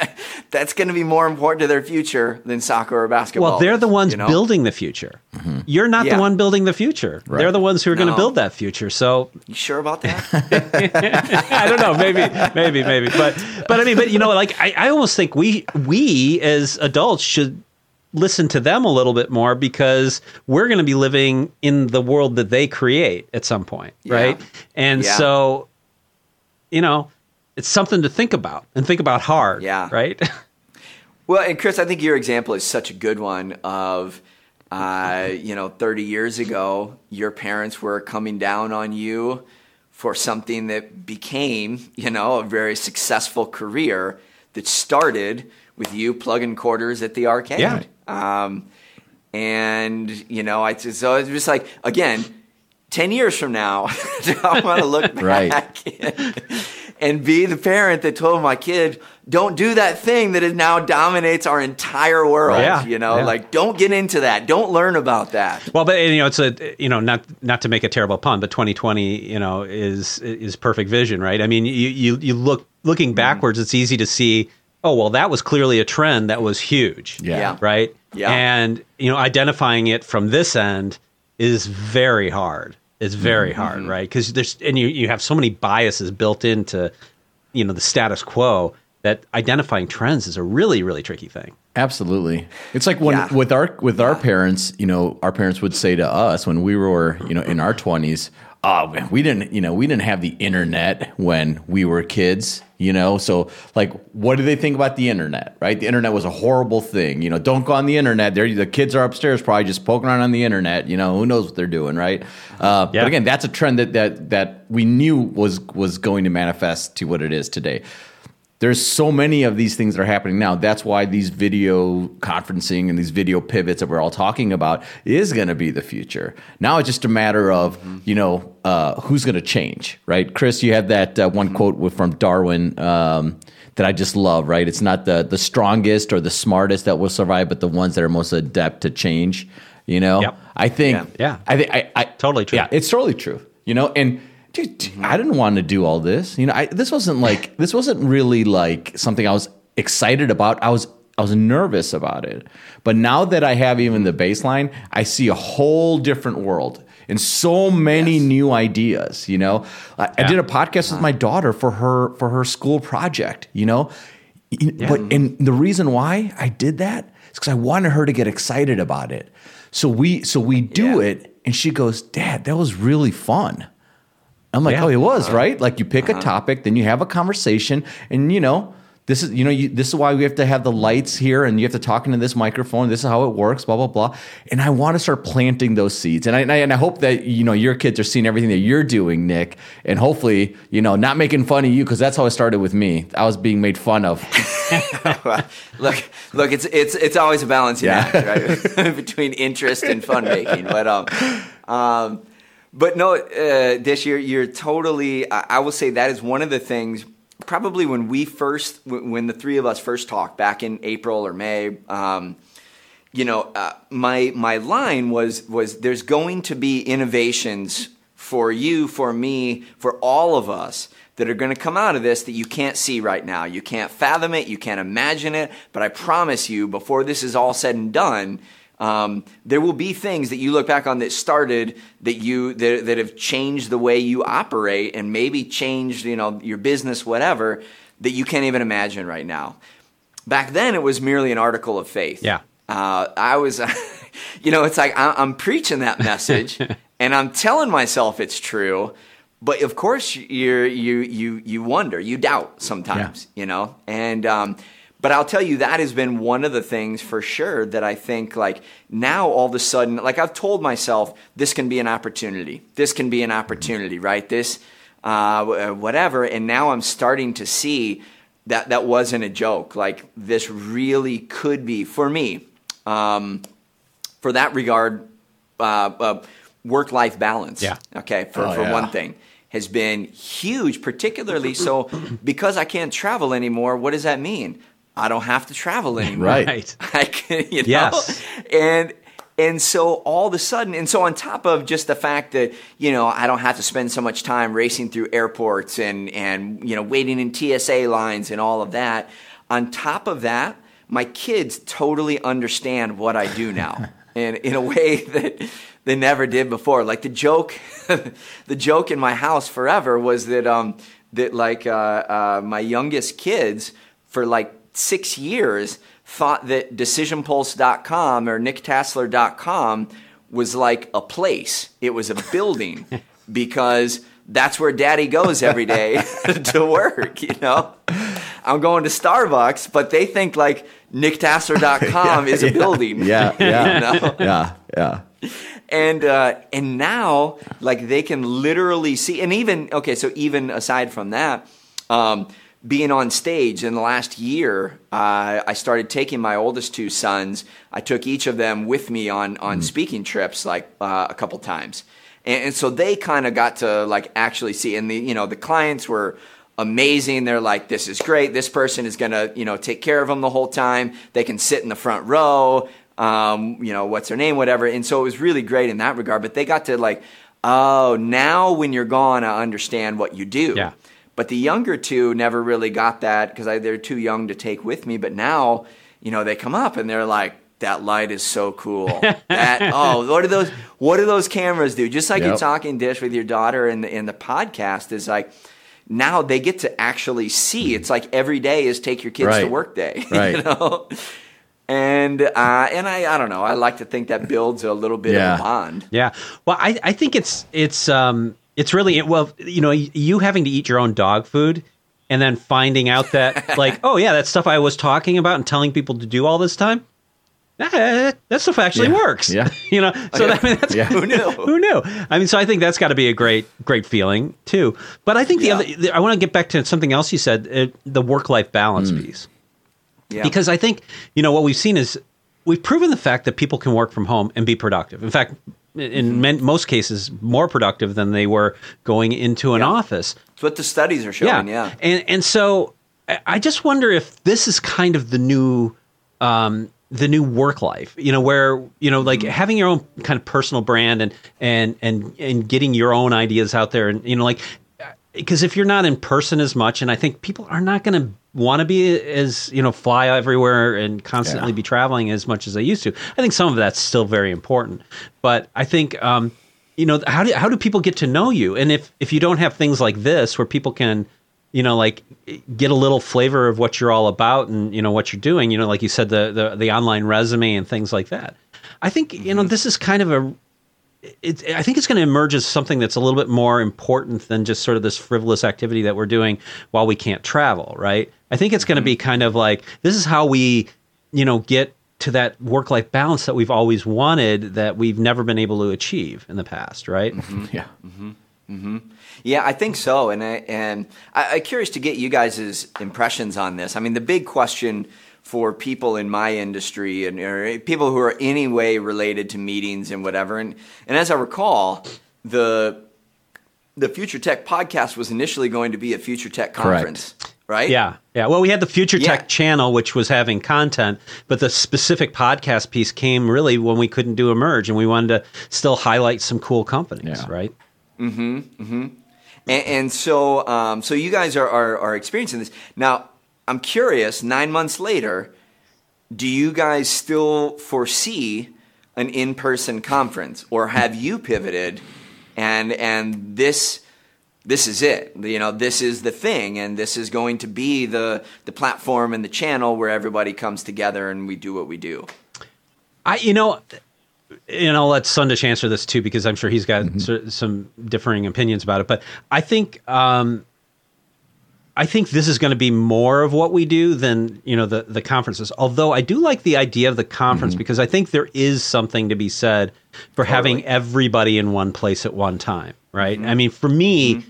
Speaker 2: that's going to be more important to their future than soccer or basketball.
Speaker 1: Well, they're the ones
Speaker 2: you know?
Speaker 1: building the future. Mm-hmm. You're not
Speaker 2: Yeah.
Speaker 1: the one building the future. They're the ones who are going to build that future. So
Speaker 2: You sure about that?
Speaker 1: I don't know, maybe, maybe, maybe, but, but I mean, but you know, like I, I almost think we, we as adults should listen to them a little bit more because we're going to be living in the world that they create at some point,
Speaker 2: Yeah.
Speaker 1: right? And
Speaker 2: Yeah.
Speaker 1: so, you know, it's something to think about and think about hard,
Speaker 2: Yeah.
Speaker 1: right?
Speaker 2: Well, and Chris, I think your example is such a good one of, uh, you know, 30 years ago, your parents were coming down on you for something that became, you know, a very successful career that started with you plugging quarters at the arcade.
Speaker 1: Yeah.
Speaker 2: Um, and, you know, I so it's just like, again, 10 years from now, I want to look
Speaker 4: Right.
Speaker 2: back and, and be the parent that told my kid, don't do that thing that is now dominates our entire world.
Speaker 1: Yeah,
Speaker 2: You know,
Speaker 1: yeah.
Speaker 2: like don't get into that. Don't learn about that.
Speaker 1: Well, but you know, it's a you know not not to make a terrible pun, but 2020, you know, is is perfect vision, right? I mean, you you you look looking mm-hmm. backwards, it's easy to see. Oh well, that was clearly a trend that was huge.
Speaker 4: Yeah.
Speaker 2: Yeah.
Speaker 1: Right.
Speaker 2: Yeah.
Speaker 1: And you know, identifying it from this end is very hard. It's very mm-hmm. hard, right? Because there's and you you have so many biases built into you know the status quo that identifying trends is a really really tricky thing.
Speaker 4: Absolutely. It's like when
Speaker 2: Yeah.
Speaker 4: with our with our parents, you know, our parents would say to us when we were, you know, in our 20s, "Oh, we didn't, you know, we didn't have the internet when we were kids, you know? So like what do they think about the internet, right? The internet was a horrible thing. You know, don't go on the internet. They're, the kids are upstairs probably just poking around on the internet, you know, who knows what they're doing, right? Uh,
Speaker 1: Yeah.
Speaker 4: but again, that's a trend that that that we knew was was going to manifest to what it is today there's so many of these things that are happening now. That's why these video conferencing and these video pivots that we're all talking about is going to be the future. Now it's just a matter of you know uh, who's going to change, right? Chris, you had that uh, one quote with, from Darwin um, that I just love, right? It's not the the strongest or the smartest that will survive, but the ones that are most adept to change. You know,
Speaker 1: Yep.
Speaker 4: I think,
Speaker 2: Yeah.
Speaker 1: Yeah.
Speaker 4: I think I, I
Speaker 1: Totally true.
Speaker 4: Yeah, it's totally true. You know, and dude, dude, I didn't want to do all this. You know, I, this wasn't like this wasn't really like something I was excited about. I was I was nervous about it. But now that I have even the baseline, I see a whole different world and so many
Speaker 2: Yes.
Speaker 4: new ideas. You know, I, I did a podcast with my daughter for her for her school project. You know, Yeah. But and the reason why I did that is because I wanted her to get excited about it. So we so we do yeah. it, and she goes, "Dad, that was really fun." I'm like, yeah. "Oh, it was uh-huh. right." Like you pick uh-huh. a topic, then you have a conversation, and you know this is you know you, this is why we have to have the lights here and you have to talk into this microphone this is how it works blah blah blah and i want to start planting those seeds and I, and I, and I hope that you know your kids are seeing everything that you're doing nick and hopefully you know not making fun of you because that's how it started with me i was being made fun of
Speaker 2: look look it's it's it's always a balancing yeah. act right between interest and fun making but um um but no, uh, Dish, you're, you're totally. I, I will say that is one of the things probably when we first, when the three of us first talked back in April or May, um, you know, uh, my my line was was there's going to be innovations for you, for me, for all of us that are going to come out of this that you can't see right now. You can't fathom it, you can't imagine it, but I promise you, before this is all said and done, um, there will be things that you look back on that started that you that, that have changed the way you operate and maybe changed you know your business whatever that you can't even imagine right now. Back then, it was merely an article of faith.
Speaker 1: Yeah,
Speaker 2: uh, I was, you know, it's like I, I'm preaching that message and I'm telling myself it's true but of course you you you you wonder you doubt sometimes yeah. you know and um, but I'll tell you, that has been one of the things for sure that I think like now all of a sudden, like I've told myself, this can be an opportunity. This can be an opportunity, right? This, uh, whatever. And now I'm starting to see that that wasn't a joke. Like this really could be for me, um, for that regard, uh, uh, work life balance.
Speaker 1: Yeah.
Speaker 2: Okay. For, oh, for yeah. one thing has been huge, particularly so because I can't travel anymore. What does that mean? I don't have to travel anymore.
Speaker 1: Right.
Speaker 2: I can, you know? Yes. And and so all of a sudden, and so on top of just the fact that you know I don't have to spend so much time racing through airports and and you know waiting in TSA lines and all of that. On top of that, my kids totally understand what I do now, and in a way that they never did before. Like the joke, the joke in my house forever was that um that like uh, uh, my youngest kids for like six years thought that decisionpulse.com or nicktasler.com was like a place. It was a building because that's where daddy goes every day to work, you know? I'm going to Starbucks, but they think like nicktasler.com yeah, is a
Speaker 4: yeah,
Speaker 2: building.
Speaker 4: Yeah, yeah, you know? yeah, yeah.
Speaker 2: And uh, and now like they can literally see, and even okay, so even aside from that, um, being on stage in the last year, uh, I started taking my oldest two sons. I took each of them with me on on mm. speaking trips, like uh, a couple times, and, and so they kind of got to like actually see. And the you know the clients were amazing. They're like, this is great. This person is gonna you know take care of them the whole time. They can sit in the front row. Um, you know what's their name, whatever. And so it was really great in that regard. But they got to like, oh, now when you're gone, I understand what you do.
Speaker 1: Yeah.
Speaker 2: But the younger two never really got that because they're too young to take with me. But now, you know, they come up and they're like, that light is so cool. that oh, what do those what do those cameras do? Just like yep. you're talking dish with your daughter in the in the podcast is like now they get to actually see. It's like every day is take your kids right. to work day.
Speaker 4: Right.
Speaker 2: You know? And uh, and I I don't know. I like to think that builds a little bit yeah. of a bond.
Speaker 1: Yeah. Well, I I think it's it's um it's really well, you know, you having to eat your own dog food and then finding out that like, oh yeah, that stuff I was talking about and telling people to do all this time. That, that stuff actually
Speaker 4: yeah.
Speaker 1: works.
Speaker 4: Yeah.
Speaker 1: you know, so that, I mean, that's
Speaker 2: yeah. who knew?
Speaker 1: who knew? I mean, so I think that's got to be a great, great feeling too. But I think the yeah. other, the, I want to get back to something else you said, uh, the work life balance mm. piece. Yeah. Because I think, you know, what we've seen is we've proven the fact that people can work from home and be productive. In fact, in mm-hmm. most cases more productive than they were going into an
Speaker 2: yeah.
Speaker 1: office.
Speaker 2: It's what the studies are showing. Yeah,
Speaker 1: yeah. And and so I just wonder if this is kind of the new. Um, the new work life, you know, where you know, like mm-hmm. having your own kind of personal brand and and and and getting your own ideas out there, and you know, like because if you're not in person as much, and I think people are not going to want to be as you know fly everywhere and constantly yeah. be traveling as much as they used to. I think some of that's still very important, but I think um, you know how do how do people get to know you? And if if you don't have things like this where people can you know, like get a little flavor of what you're all about and you know what you're doing. You know, like you said, the the, the online resume and things like that. I think you know mm-hmm. this is kind of a. It, I think it's going to emerge as something that's a little bit more important than just sort of this frivolous activity that we're doing while we can't travel, right? I think it's going to mm-hmm. be kind of like this is how we, you know, get to that work life balance that we've always wanted that we've never been able to achieve in the past, right?
Speaker 4: Mm-hmm. Yeah. Mm-hmm.
Speaker 2: Mm-hmm. Yeah, I think so, and I, and I, am curious to get you guys' impressions on this. I mean, the big question for people in my industry and or people who are any way related to meetings and whatever, and and as I recall, the the Future Tech podcast was initially going to be a Future Tech conference.
Speaker 4: Correct
Speaker 2: right?
Speaker 1: Yeah, yeah. Well, we had the Future yeah. Tech channel, which was having content, but the specific podcast piece came really when we couldn't do Emerge, and we wanted to still highlight some cool companies, yeah. right?
Speaker 2: Mm-hmm. Mm-hmm. And, and so, um, so you guys are, are are experiencing this now. I'm curious. Nine months later, do you guys still foresee an in-person conference, or have you pivoted? And and this this is it. You know, this is the thing, and this is going to be the the platform and the channel where everybody comes together and we do what we do.
Speaker 1: I, you know, you know, let Sandesh answer this too because I'm sure he's got mm-hmm. some differing opinions about it. But I think, um, I think this is going to be more of what we do than you know the the conferences. Although I do like the idea of the conference mm-hmm. because I think there is something to be said for totally. having everybody in one place at one time. Right? Mm-hmm. I mean, for me mm-hmm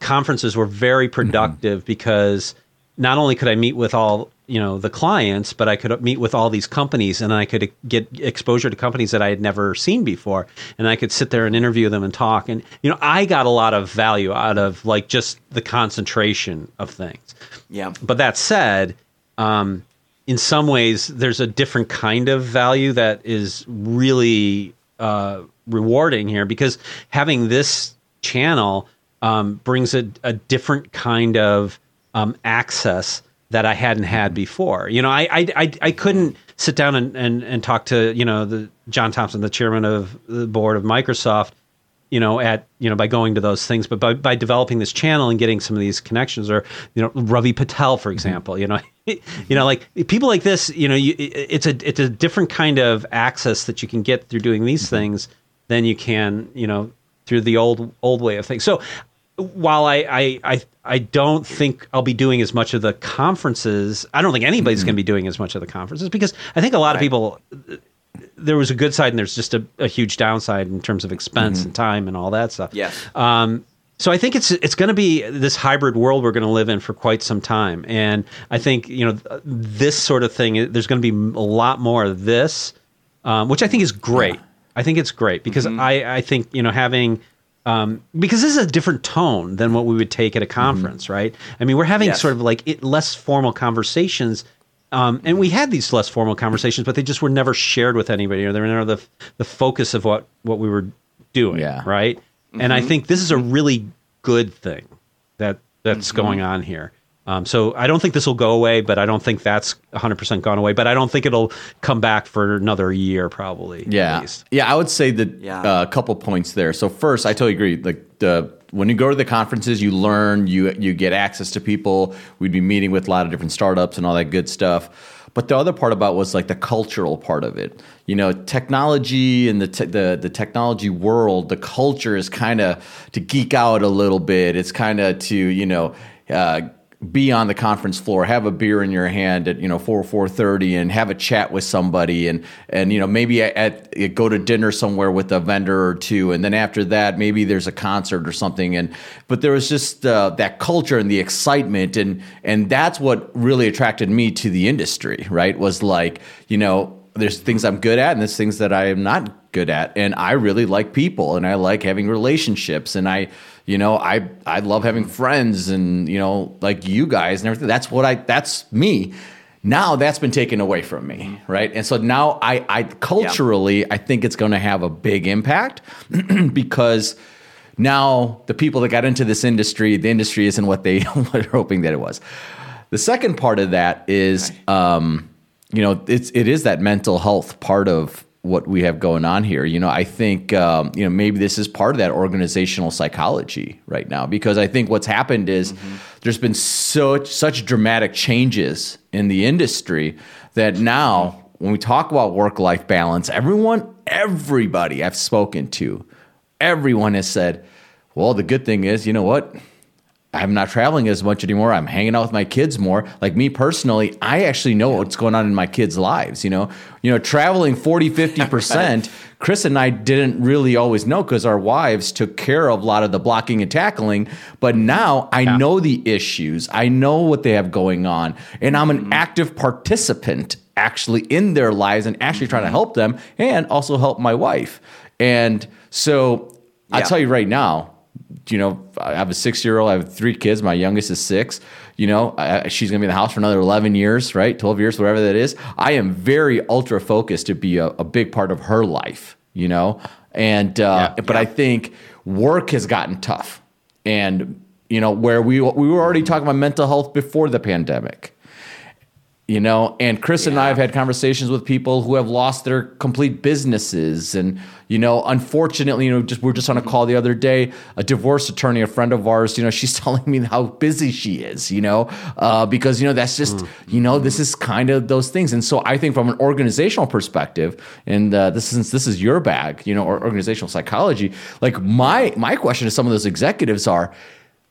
Speaker 1: conferences were very mm-hmm. productive because not only could I meet with all you know the clients, but I could meet with all these companies, and I could get exposure to companies that I had never seen before, and I could sit there and interview them and talk. And you know, I got a lot of value out of like just the concentration of things.
Speaker 2: Yeah.
Speaker 1: But that said, um, in some ways, there's a different kind of value that is really uh, rewarding here because having this channel um, brings a, a, different kind of um, access that I hadn't had before. You know, I I, I, I couldn't sit down and, and, and talk to you know the John Thompson, the chairman of the board of Microsoft. You know, at you know by going to those things, but by, by developing this channel and getting some of these connections, or you know Ravi Patel, for example, you know, you know like people like this, you know, you, it's a it's a different kind of access that you can get through doing these mm-hmm. things than you can, you know, through the old old way of things. So while I, I, I I don't think I'll be doing as much of the conferences. I don't think anybody's mm-hmm. going to be doing as much of the conferences because I think a lot right. of people. There was a good side and there's just a, a huge downside in terms of expense mm-hmm. and time and all that stuff.
Speaker 2: Yes.
Speaker 1: Um, so I think it's it's going to be this hybrid world we're going to live in for quite some time, and I think you know this sort of thing. There's going to be a lot more of this, um, which I think is great. Yeah. I think it's great because mm-hmm. I I think you know having um, because this is a different tone than what we would take at a mm-hmm. conference, mm-hmm. right? I mean, we're having yes. sort of like it, less formal conversations. Um, and we had these less formal conversations, but they just were never shared with anybody, or they were never the the focus of what what we were doing, yeah. right? Mm-hmm. And I mm-hmm. think this is a really good thing that that's mm-hmm. going on here. Um, so I don't think this will go away, but I don't think that's 100% gone away. But I don't think it'll come back for another year, probably.
Speaker 4: Yeah, yeah. I would say that yeah. uh, a couple points there. So first, I totally agree. Like the when you go to the conferences, you learn, you you get access to people. We'd be meeting with a lot of different startups and all that good stuff. But the other part about was like the cultural part of it. You know, technology and the te- the the technology world, the culture is kind of to geek out a little bit. It's kind of to you know. Uh, be on the conference floor, have a beer in your hand at you know four four thirty, and have a chat with somebody, and and you know maybe at, at, go to dinner somewhere with a vendor or two, and then after that maybe there's a concert or something, and but there was just uh, that culture and the excitement, and and that's what really attracted me to the industry. Right, was like you know there's things I'm good at, and there's things that I am not good at, and I really like people, and I like having relationships, and I you know, I I love having friends and you know, like you guys and everything. That's what I that's me. Now that's been taken away from me, right? And so now I I culturally yeah. I think it's going to have a big impact because now the people that got into this industry, the industry isn't what they were hoping that it was. The second part of that is, um, you know, it's it is that mental health part of what we have going on here. You know, I think um, you know maybe this is part of that organizational psychology right now because I think what's happened is mm-hmm. there's been such such dramatic changes in the industry that now when we talk about work life balance, everyone, everybody I've spoken to, everyone has said, well, the good thing is, you know what? I'm not traveling as much anymore. I'm hanging out with my kids more. Like me personally, I actually know what's going on in my kids' lives, you know. You know, traveling 40, 50%, Chris and I didn't really always know because our wives took care of a lot of the blocking and tackling, but now I yeah. know the issues. I know what they have going on, and I'm an mm-hmm. active participant actually in their lives and actually trying to mm-hmm. help them and also help my wife. And so yeah. I'll tell you right now, you know, I have a six year old. I have three kids. My youngest is six. You know, I, she's going to be in the house for another 11 years, right? 12 years, whatever that is. I am very ultra focused to be a, a big part of her life, you know? And, uh, yeah, but yeah. I think work has gotten tough. And, you know, where we, we were already talking about mental health before the pandemic you know and chris yeah. and i have had conversations with people who have lost their complete businesses and you know unfortunately you know just we are just on a call the other day. A divorce attorney a friend of ours you know she's telling me how busy she is you know uh, because you know that's just mm. you know this is kind of those things. And so i think from an organizational perspective and uh, this since this is your bag you know or organizational psychology like my my question to some of those executives are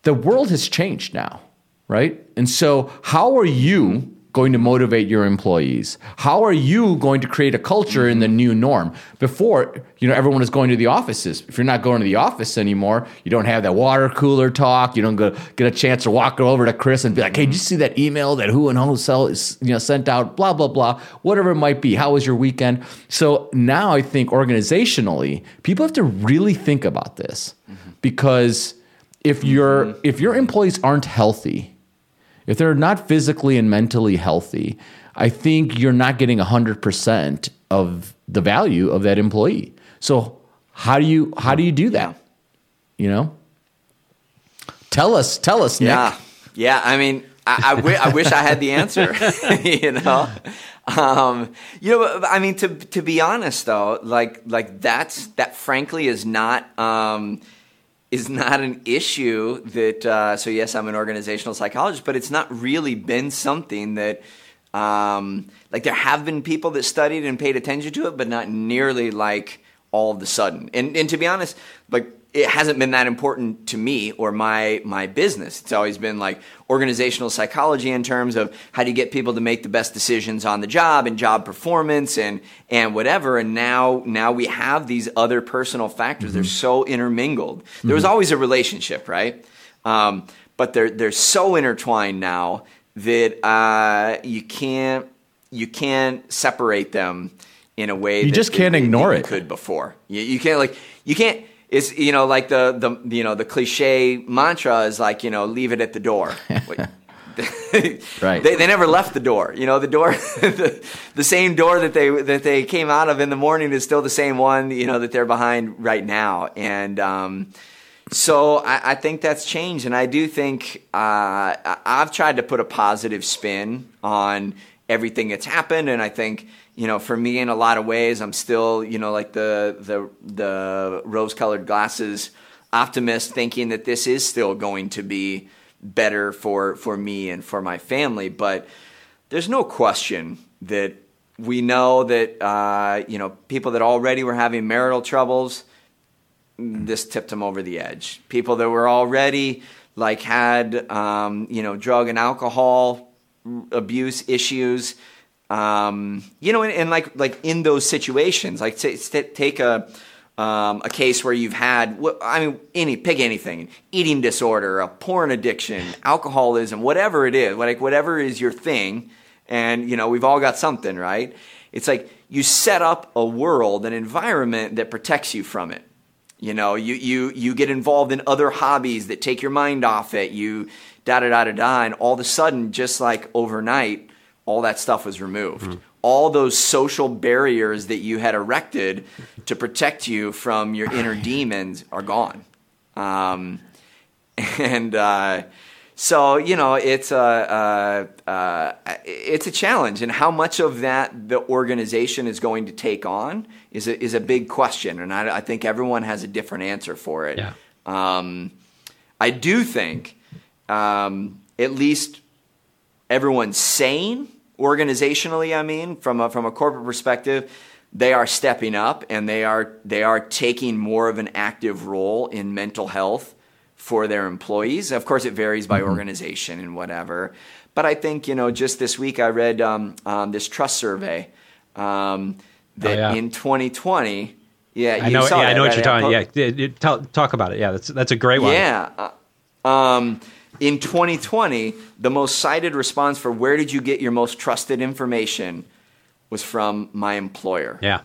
Speaker 4: the world has changed now right? And so how are you going to motivate your employees? How are you going to create a culture in the new norm? Before, you know, everyone is going to the offices. If you're not going to the office anymore, you don't have that water cooler talk. You don't go, get a chance to walk over to Chris and be like, "Hey, did you see that email that who and who sell is you know sent out?" Blah blah blah. Whatever it might be. How was your weekend? So now I think organizationally, people have to really think about this mm-hmm. because if your mm-hmm. if your employees aren't healthy if they're not physically and mentally healthy, I think you're not getting 100% of the value of that employee. So how do you how do you do that? You know? Tell us, tell us, Nick.
Speaker 2: Yeah. Yeah, I mean, I, I, w- I wish I had the answer, you know? Um, you know, I mean, to to be honest though, like like that's that frankly is not um, is not an issue that uh, so yes i'm an organizational psychologist but it's not really been something that um, like there have been people that studied and paid attention to it but not nearly like all of a sudden. And, and to be honest like it hasn't been that important to me or my my business. It's always been like organizational psychology in terms of how do you get people to make the best decisions on the job and job performance and and whatever. And now now we have these other personal factors. Mm-hmm. They're so intermingled. Mm-hmm. There was mm-hmm. always a relationship, right? Um, but they're they're so intertwined now that uh, you can't you can't separate them in a way
Speaker 4: you just can't ignore it.
Speaker 2: Could before you, you can't like you can't it's you know like the the you know the cliche mantra is like you know leave it at the door.
Speaker 4: right.
Speaker 2: They, they never left the door. You know, the door, the, the same door that they that they came out of in the morning is still the same one. You know that they're behind right now, and um, so I, I, think that's changed. And I do think uh, I've tried to put a positive spin on everything that's happened, and I think you know, for me, in a lot of ways, I'm still, you know, like the the the rose-colored glasses optimist, thinking that this is still going to be better for for me and for my family. But there's no question that we know that uh, you know people that already were having marital troubles. This tipped them over the edge. People that were already like had um, you know drug and alcohol abuse issues um, you know, and, and, like like in those situations, like t- t- take a um, a case where you've had, I mean, any pick anything, eating disorder, a porn addiction, alcoholism, whatever it is, like whatever is your thing, and you know we've all got something, right? It's like you set up a world, an environment that protects you from it. You know, you you you get involved in other hobbies that take your mind off it. You da da da da da, and all of a sudden, just like overnight all that stuff was removed. Mm. All those social barriers that you had erected to protect you from your inner demons are gone. Um, and uh, so you know it's a, a, a, it's a challenge, and how much of that the organization is going to take on is a, is a big question, and I, I think everyone has a different answer for it.
Speaker 1: Yeah.
Speaker 2: Um, I do think um, at least everyone's sane organizationally. I mean, from a, from a corporate perspective, they are stepping up and they are they are taking more of an active role in mental health for their employees. Of course, it varies by mm-hmm. organization and whatever. But I think you know, just this week I read um, um, this trust survey um, that oh, yeah. in 2020. Yeah,
Speaker 1: I know. yeah, I know what you're talking. Yeah, talk, talk about it. Yeah, that's that's a great one.
Speaker 2: Yeah. Uh, um, in 2020, the most cited response for where did you get your most trusted information was from my employer.
Speaker 1: Yeah.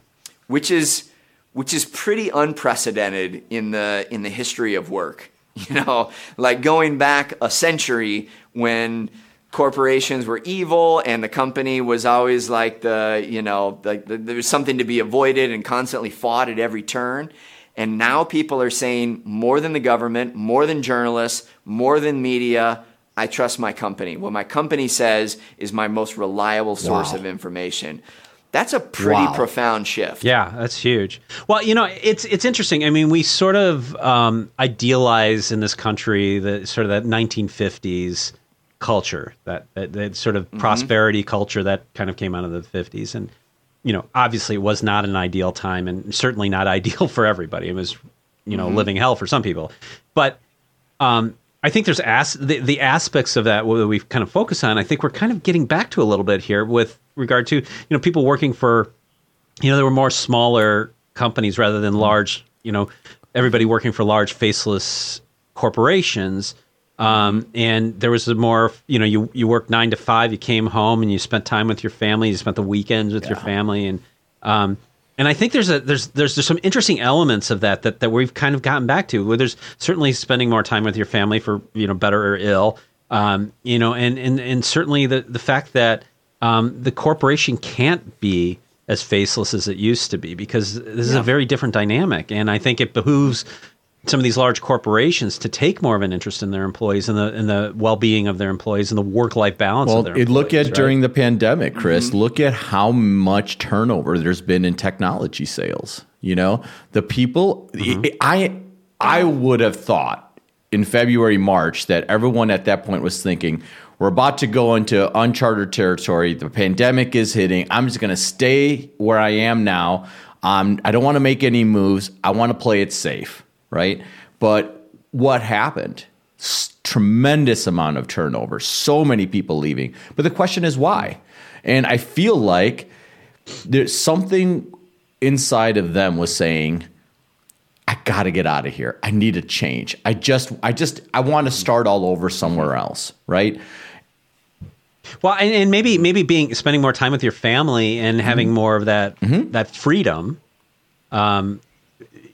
Speaker 2: Which is which is pretty unprecedented in the in the history of work. You know, like going back a century when corporations were evil and the company was always like the, you know, like the, there was something to be avoided and constantly fought at every turn. And now people are saying more than the government, more than journalists, more than media, I trust my company. What my company says is my most reliable source wow. of information. That's a pretty wow. profound shift.
Speaker 1: Yeah, that's huge. Well, you know, it's it's interesting. I mean, we sort of um, idealize in this country the sort of that 1950s culture, that that, that sort of mm-hmm. prosperity culture that kind of came out of the 50s, and you know, obviously, it was not an ideal time, and certainly not ideal for everybody. It was, you know, mm-hmm. living hell for some people, but um, I think there's as the, the aspects of that that we've kind of focused on. I think we're kind of getting back to a little bit here with regard to you know people working for, you know, there were more smaller companies rather than large. You know, everybody working for large faceless corporations. Um, and there was a more, you know, you you worked nine to five. You came home and you spent time with your family. You spent the weekends with yeah. your family, and um, and I think there's a there's there's there's some interesting elements of that that that we've kind of gotten back to. Where there's certainly spending more time with your family for you know better or ill, um, you know, and and and certainly the the fact that um, the corporation can't be as faceless as it used to be because this is a very different dynamic, and I think it behooves some of these large corporations to take more of an interest in their employees and the in the well being of their employees and the work life balance. Well,
Speaker 4: look at right? during the pandemic, Chris. Mm-hmm. Look at how much turnover there's been in technology sales. You know, the people. Mm-hmm. I I would have thought in February March that everyone at that point was thinking. We're about to go into uncharted territory. The pandemic is hitting. I'm just going to stay where I am now. Um, I don't want to make any moves. I want to play it safe right? But what happened? S- tremendous amount of turnover, so many people leaving. But the question is why? And I feel like there's something inside of them was saying, I got to get out of here. I need a change. I just, I just, I want to start all over somewhere else, right?
Speaker 1: Well, and, and, maybe, maybe being spending more time with your family and having mm-hmm. more of that mm-hmm. that freedom, um,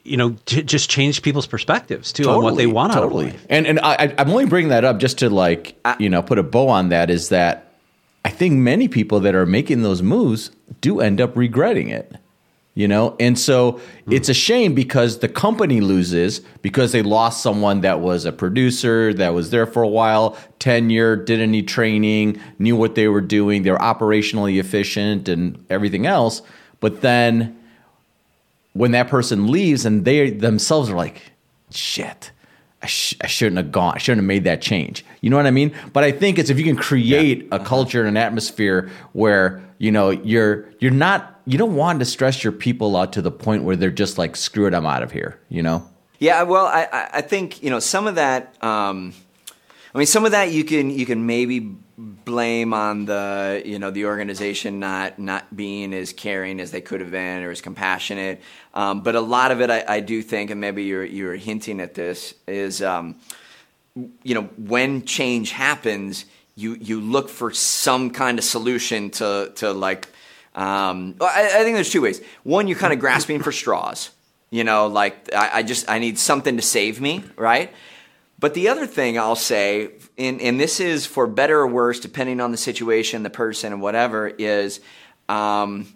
Speaker 1: you know, just change people's perspectives too totally, on what they want totally. out of life.
Speaker 4: And and I, I'm only bringing that up just to like you know put a bow on that. Is that I think many people that are making those moves do end up regretting it. You know, and so mm. it's a shame because the company loses because they lost someone that was a producer that was there for a while, tenure, didn't need training, knew what they were doing, they were operationally efficient and everything else. But then when that person leaves and they themselves are like, shit, I, sh- I, shouldn't have gone. I shouldn't have made that change. You know what I mean? But I think it's if you can create yeah. a culture and an atmosphere where you know you're you're not you don't want to stress your people out to the point where they're just like screw it, I'm out of here. You know?
Speaker 2: Yeah. Well, I I think you know some of that. Um, I mean, some of that you can you can maybe blame on the you know the organization not not being as caring as they could have been or as compassionate. Um, but a lot of it, I, I, do think, and maybe you're you're hinting at this, is um, you know when change happens, you you look for some kind of solution to to like. Um, I, I think there's two ways. One, you're kind of grasping for straws. You know, like I, I just I need something to save me, right? But the other thing I'll say, and, and this is for better or worse, depending on the situation, the person, and whatever, is um,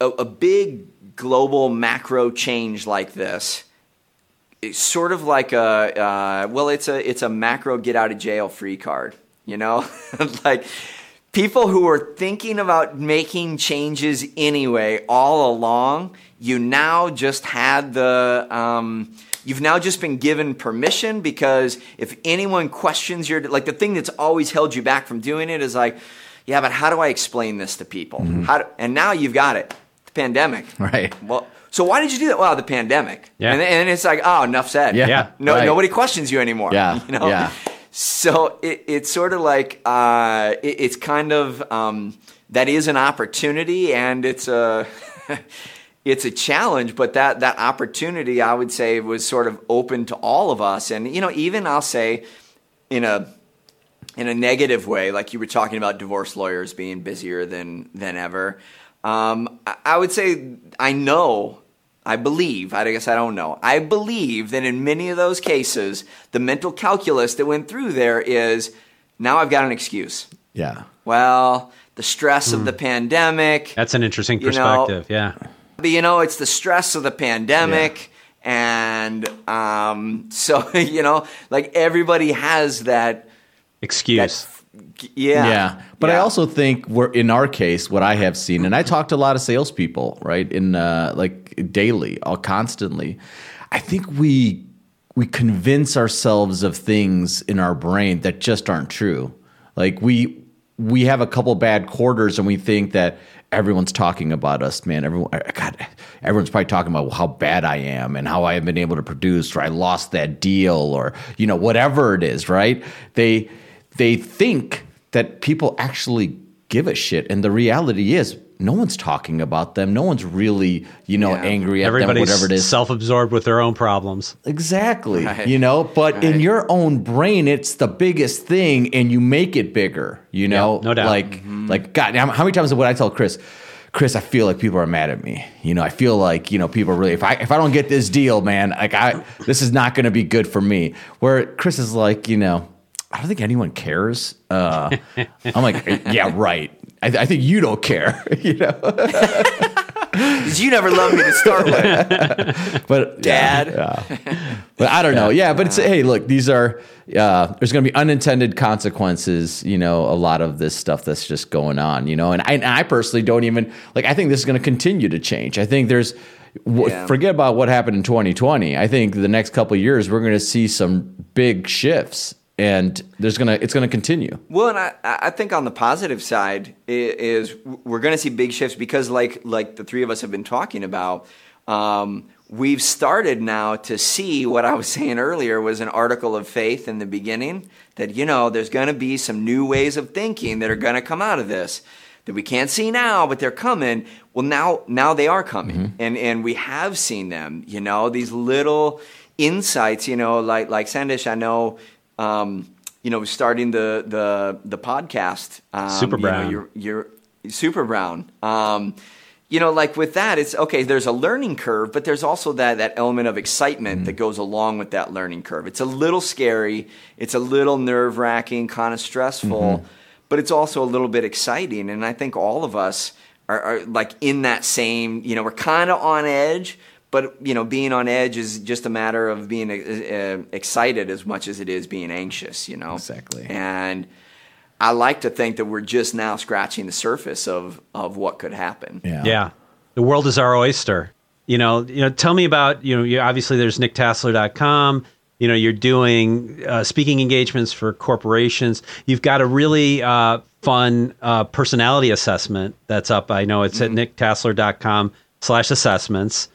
Speaker 2: a, a big global macro change like this it's sort of like a uh, well, it's a it's a macro get out of jail free card. You know, like people who were thinking about making changes anyway all along. You now just had the. Um, you've now just been given permission because if anyone questions your like the thing that's always held you back from doing it is like yeah but how do i explain this to people mm-hmm. how do, and now you've got it the pandemic
Speaker 4: right
Speaker 2: well so why did you do that? Well, the pandemic.
Speaker 1: Yeah.
Speaker 2: And, and it's like, oh, enough said.
Speaker 4: Yeah. yeah.
Speaker 2: No,
Speaker 4: right.
Speaker 2: nobody questions you anymore.
Speaker 4: Yeah.
Speaker 2: You know?
Speaker 4: Yeah.
Speaker 2: So it, it's sort of like uh, it, it's kind of um, that is an opportunity and it's a it's a challenge, but that that opportunity I would say was sort of open to all of us, and you know even I'll say in a in a negative way, like you were talking about divorce lawyers being busier than than ever. Um, I would say I know, I believe, I guess I don't know, I believe that in many of those cases, the mental calculus that went through there is now I've got an excuse.
Speaker 4: Yeah.
Speaker 2: Well, the stress mm. of the hmm. pandemic.
Speaker 1: That's an interesting perspective.
Speaker 2: You know,
Speaker 1: yeah.
Speaker 2: But you know, it's the stress of the pandemic. Yeah. And um, so, you know, like everybody has that
Speaker 1: excuse.
Speaker 2: That yeah.
Speaker 4: Yeah. But yeah. I also think we're in our case, what I have seen, and I talk to a lot of salespeople, right? In uh, like daily, all constantly. I think we we convince ourselves of things in our brain that just aren't true. Like we we have a couple bad quarters and we think that everyone's talking about us, man. Everyone, uh, God, everyone's probably talking about how bad I am and how I haven't been able to produce, or I lost that deal, or you know whatever it is, right? They they think that people actually give a shit. And the reality is, no one's talking about them. No one's really, you know, yeah. angry at
Speaker 1: Everybody's
Speaker 4: them, whatever it is.
Speaker 1: self-absorbed with their own problems.
Speaker 4: Exactly. Right. You know, but right. in your own brain, it's the biggest thing, and you make it bigger. You know,
Speaker 1: yeah, no doubt.
Speaker 4: Like, mm-hmm. like God, how many times would I tell Chris? Chris, I feel like people are mad at me. You know, I feel like you know people are really. If I if I don't get this deal, man, like I this is not going to be good for me. Where Chris is like, you know, I don't think anyone cares. Uh, I'm like, yeah, right. I, I, think you don't care, you know.
Speaker 2: Because you never loved me to start with.
Speaker 4: but
Speaker 2: Dad.
Speaker 4: Yeah, yeah. But I don't know. Yeah, but it's hey, look, these are uh, there's going to be unintended consequences. You know, a lot of this stuff that's just going on. You know, and I, and I personally don't even like. I think this is going to continue to change. I think there's. Yeah. Forget about what happened in 2020. I think the next couple years we're going to see some big shifts and there's gonna it's gonna continue.
Speaker 2: Well, and I, I think on the positive side is we're gonna see big shifts because like like the three of us have been talking about. Um, we've started now to see what I was saying earlier was an article of faith in the beginning that you know there's going to be some new ways of thinking that are going to come out of this that we can't see now but they're coming well now now they are coming mm-hmm. and and we have seen them you know these little insights you know like like Sandesh I know um, you know, starting the the the podcast.
Speaker 1: Um, Super Brown.
Speaker 2: You know, you're, you're Super Brown. Um, you know, like with that, it's okay. There's a learning curve, but there's also that that element of excitement mm-hmm. that goes along with that learning curve. It's a little scary. It's a little nerve wracking, kind of stressful, mm-hmm. but it's also a little bit exciting. And I think all of us are, are like in that same. You know, we're kind of on edge, but you know being on edge is just a matter of being uh, uh, excited as much as it is being anxious you know?
Speaker 4: Exactly.
Speaker 2: And i like to think that we're just now scratching the surface of of what could happen.
Speaker 1: Yeah. Yeah. The world is our oyster. You know you know tell me about you know you, obviously there's nicktasler.com you know you're doing uh, speaking engagements for corporations. You've got a really uh, fun uh, personality assessment that's up. I know it's mm-hmm. at nicktasler.com slash assessments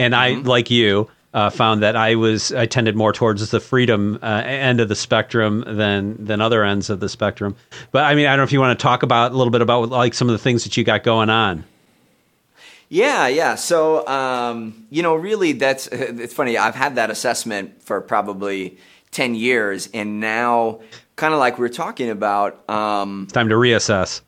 Speaker 1: and mm-hmm. I, like you, uh, found that I was I tended more towards the freedom uh, end of the spectrum than than other ends of the spectrum. But I mean, I don't know if you want to talk about a little bit about like some of the things that you got going on.
Speaker 2: Yeah, yeah. So um, you know, really, that's it's funny. I've had that assessment for probably ten years, and now, kind of like we are talking about, um,
Speaker 1: it's time to reassess.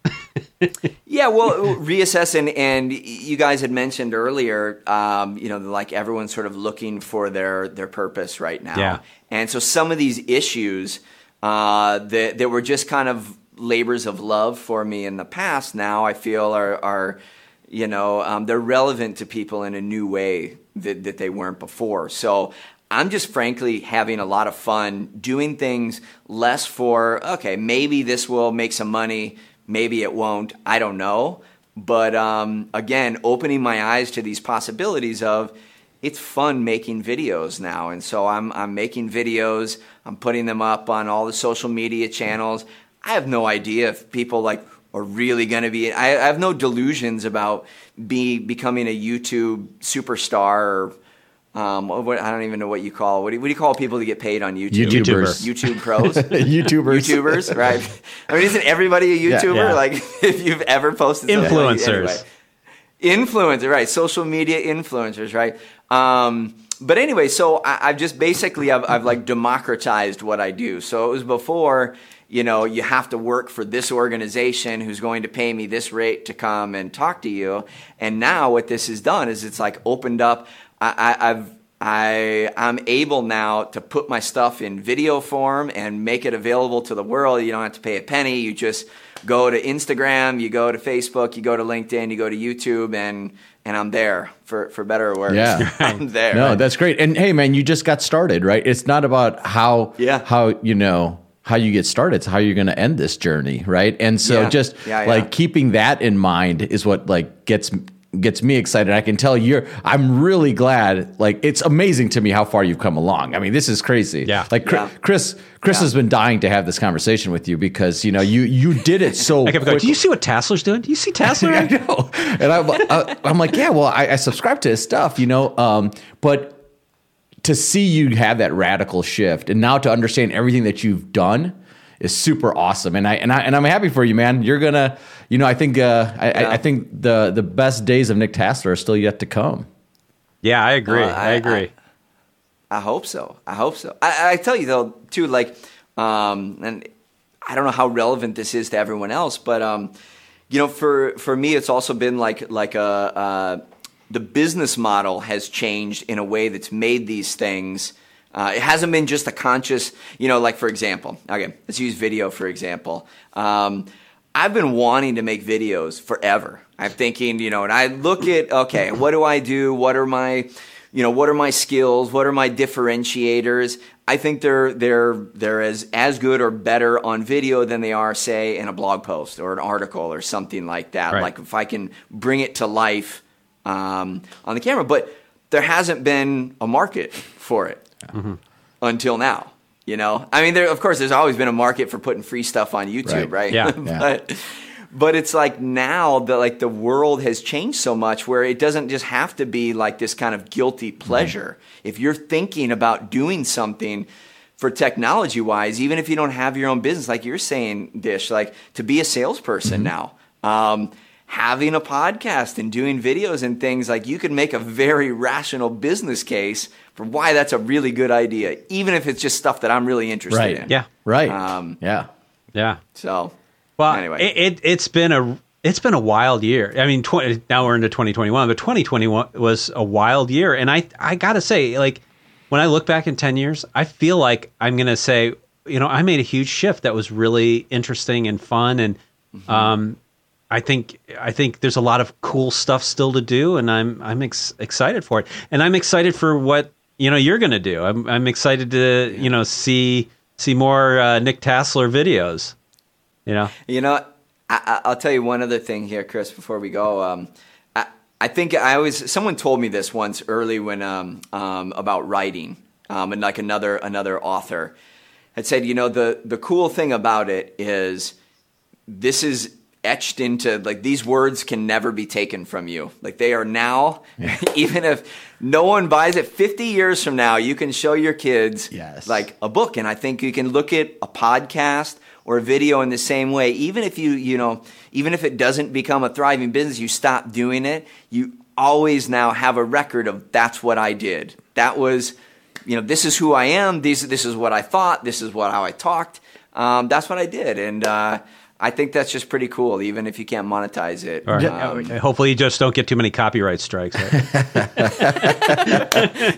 Speaker 2: yeah, well, reassess and, and you guys had mentioned earlier, um, you know, like everyone's sort of looking for their their purpose right now.
Speaker 1: Yeah.
Speaker 2: And so some of these issues uh, that that were just kind of labors of love for me in the past, now I feel are are you know um, they're relevant to people in a new way that, that they weren't before. So I'm just frankly having a lot of fun doing things less for, okay, maybe this will make some money, maybe it won't, I don't know. But um, again, opening my eyes to these possibilities of it's fun making videos now. And so I'm, I'm making videos, I'm putting them up on all the social media channels. I have no idea if people like are really going to be, I, I have no delusions about be becoming a YouTube superstar or um, what, I don't even know what you call what do you, what do you call people that get paid on YouTube?
Speaker 4: YouTubers,
Speaker 2: YouTube pros,
Speaker 4: YouTubers,
Speaker 2: YouTubers, right? I mean, isn't everybody a YouTuber? Yeah, yeah. Like, if you've ever posted
Speaker 1: influencers,
Speaker 2: anyway. influencer, right? Social media influencers, right? Um, but anyway, so I, have just basically I've, I've like democratized what I do. So it was before you know, you have to work for this organization who's going to pay me this rate to come and talk to you. And now what this has done is it's like opened up. I, I, I've I I'm able now to put my stuff in video form and make it available to the world. You don't have to pay a penny. You just go to Instagram, you go to Facebook, you go to LinkedIn, you go to YouTube, and and I'm there for for better or worse.
Speaker 4: Yeah,
Speaker 2: I'm there.
Speaker 4: No, that's great. And hey, man, you just got started, right? It's not about how
Speaker 2: yeah.
Speaker 4: how you know how you get started. It's how you're going to end this journey, right? And so
Speaker 2: yeah.
Speaker 4: just
Speaker 2: yeah,
Speaker 4: like keeping that in mind is what like gets gets me excited. I can tell you're I'm really glad like it's amazing to me how far you've come along. I mean, this is crazy.
Speaker 1: Yeah.
Speaker 4: Like Chris Chris has been dying to have this conversation with you because you know you you did it so
Speaker 1: I kept going, Do you see what Tasler's doing? Do you see Tasler?
Speaker 4: I know. And I'm, I, I'm like, yeah, well, I, I subscribe to his stuff, you know, um, but to see you have that radical shift and now to understand everything that you've done is super awesome. And I and I and I'm happy for you, man. You're gonna, you know, I think uh, I, yeah. I, think the the best days of Nick Tasler are still yet to come.
Speaker 1: Yeah, I agree. Uh, I, I, agree.
Speaker 2: I, hope so. I hope so. I, tell you though, too, like, um, and I don't know how relevant this is to everyone else, but um, you know, for for me, it's also been like like a. Uh, the business model has changed in a way that's made these things. Uh, it hasn't been just a conscious, you know, like for example, okay, let's use video for example. Um, I've been wanting to make videos forever. I'm thinking, you know, and I look at, okay, what do I do? What are my, you know, what are my skills? What are my differentiators? I think they're they're they're as as good or better on video than they are, say, in a blog post or an article or something like that.
Speaker 1: Right.
Speaker 2: Like if I can bring it to life um, on the camera, but there hasn't been a market for it mm-hmm. until now. You know, I mean, there of course there's always been a market for putting free stuff on YouTube, right? right?
Speaker 1: Yeah,
Speaker 2: but but it's like now that like the world has changed so much where it doesn't just have to be like this kind of guilty pleasure. Mm-hmm. If you're thinking about doing something for technology wise, even if you don't have your own business, like you're saying, Dish, like to be a salesperson mm-hmm. now. Um, having a podcast and doing videos and things like you can make a very rational business case for why that's a really good idea, even if it's just stuff that I'm really interested
Speaker 4: right.
Speaker 2: in.
Speaker 1: Yeah.
Speaker 4: Right. Um, yeah.
Speaker 1: Yeah.
Speaker 2: So,
Speaker 1: well,
Speaker 2: anyway,
Speaker 1: it, it has been a it's been a wild year. I mean, 20, now we're into 2021, but 2021 was a wild year, and I I gotta say, like when I look back in 10 years, I feel like I'm gonna say, you know, I made a huge shift that was really interesting and fun, and mm-hmm. um, I think I think there's a lot of cool stuff still to do, and I'm I'm ex- excited for it, and I'm excited for what you know you're going to do. I'm I'm excited to you know see see more uh, Nick Tasler videos. You know,
Speaker 2: you know, I, will tell you one other thing here, Chris, before we go. Um, I I think I always someone told me this once early when um, um, about writing, um, and like another another author had said, you know, the the cool thing about it is this is etched into like these words can never be taken from you. Like they are now, yeah. even if no one buys it 50 years from now, you can show your kids
Speaker 4: yes.
Speaker 2: like a book. And I think you can look at a podcast or a video in the same way. Even if you, you know, even if it doesn't become a thriving business, you stop doing it, you always now have a record of that's what I did. That was, you know, this is who I am. This, this is what I thought. This is what, how I talked. Um, that's what I did. And, uh, I think that's just pretty cool, even if you can't monetize it.
Speaker 1: Right. Um, Hopefully, you just don't get too many copyright strikes. Right?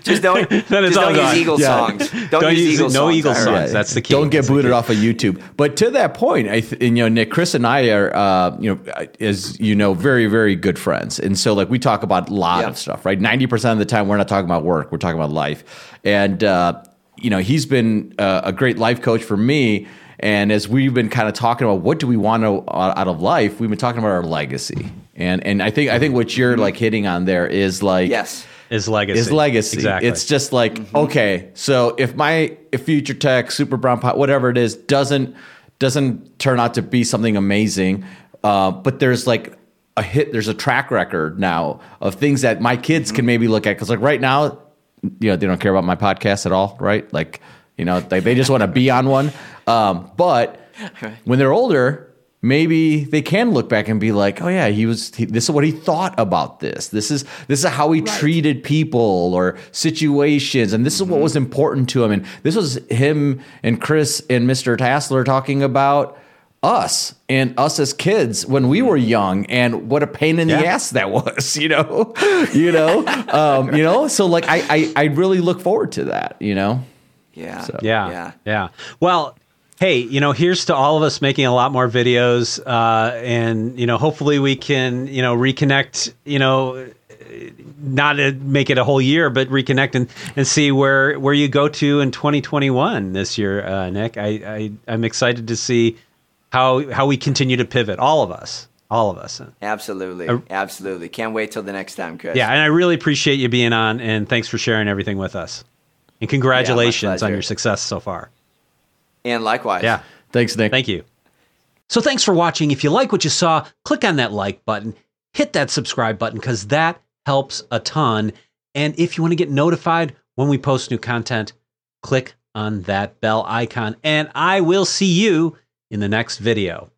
Speaker 2: just don't, just don't use Eagle yeah. songs. Don't, don't use, use Eagle
Speaker 1: no
Speaker 2: songs.
Speaker 1: Eagle songs. Yeah. That's the key.
Speaker 4: Don't get
Speaker 1: that's
Speaker 4: booted off of YouTube. But to that point, I th- you know, Nick, Chris, and I are, uh, you know, as you know, very, very good friends, and so like we talk about a lot yeah. of stuff. Right, ninety percent of the time we're not talking about work; we're talking about life, and uh, you know, he's been uh, a great life coach for me and as we've been kind of talking about what do we want to, uh, out of life, we've been talking about our legacy. And and I think I think what you're like hitting on there is like
Speaker 2: yes
Speaker 1: is legacy
Speaker 4: is legacy.
Speaker 1: Exactly.
Speaker 4: It's just like mm-hmm. okay, so if my if future tech, super brown pot, whatever it is, doesn't doesn't turn out to be something amazing, uh, but there's like a hit. There's a track record now of things that my kids mm-hmm. can maybe look at because like right now, you know, they don't care about my podcast at all, right? Like you know, they, they just want to be on one. Um, but when they're older, maybe they can look back and be like, "Oh yeah, he was. He, this is what he thought about this. This is this is how he right. treated people or situations, and this is what mm-hmm. was important to him. And this was him and Chris and Mister Tasler talking about." us and us as kids when we were young and what a pain in yeah. the ass that was you know you know um, you know so like I, I i really look forward to that you know
Speaker 2: yeah.
Speaker 1: So, yeah. Yeah. Yeah. Well, hey, you know, here's to all of us making a lot more videos, uh, and you know, hopefully we can, you know, reconnect. You know, not to make it a whole year, but reconnect and, and see where where you go to in 2021 this year, uh, Nick. I, I I'm excited to see how how we continue to pivot, all of us all of us.
Speaker 2: Absolutely, absolutely. Can't wait till the next time, Chris.
Speaker 1: Yeah, and I really appreciate you being on, and thanks for sharing everything with us. And congratulations yeah, on your success so far.
Speaker 2: And likewise.
Speaker 1: Yeah.
Speaker 4: Thanks, Nick.
Speaker 1: Thank you. So thanks for watching. If you like what you saw, click on that like button, hit that subscribe button because that helps a ton. And if you want to get notified when we post new content, click on that bell icon. And I will see you in the next video.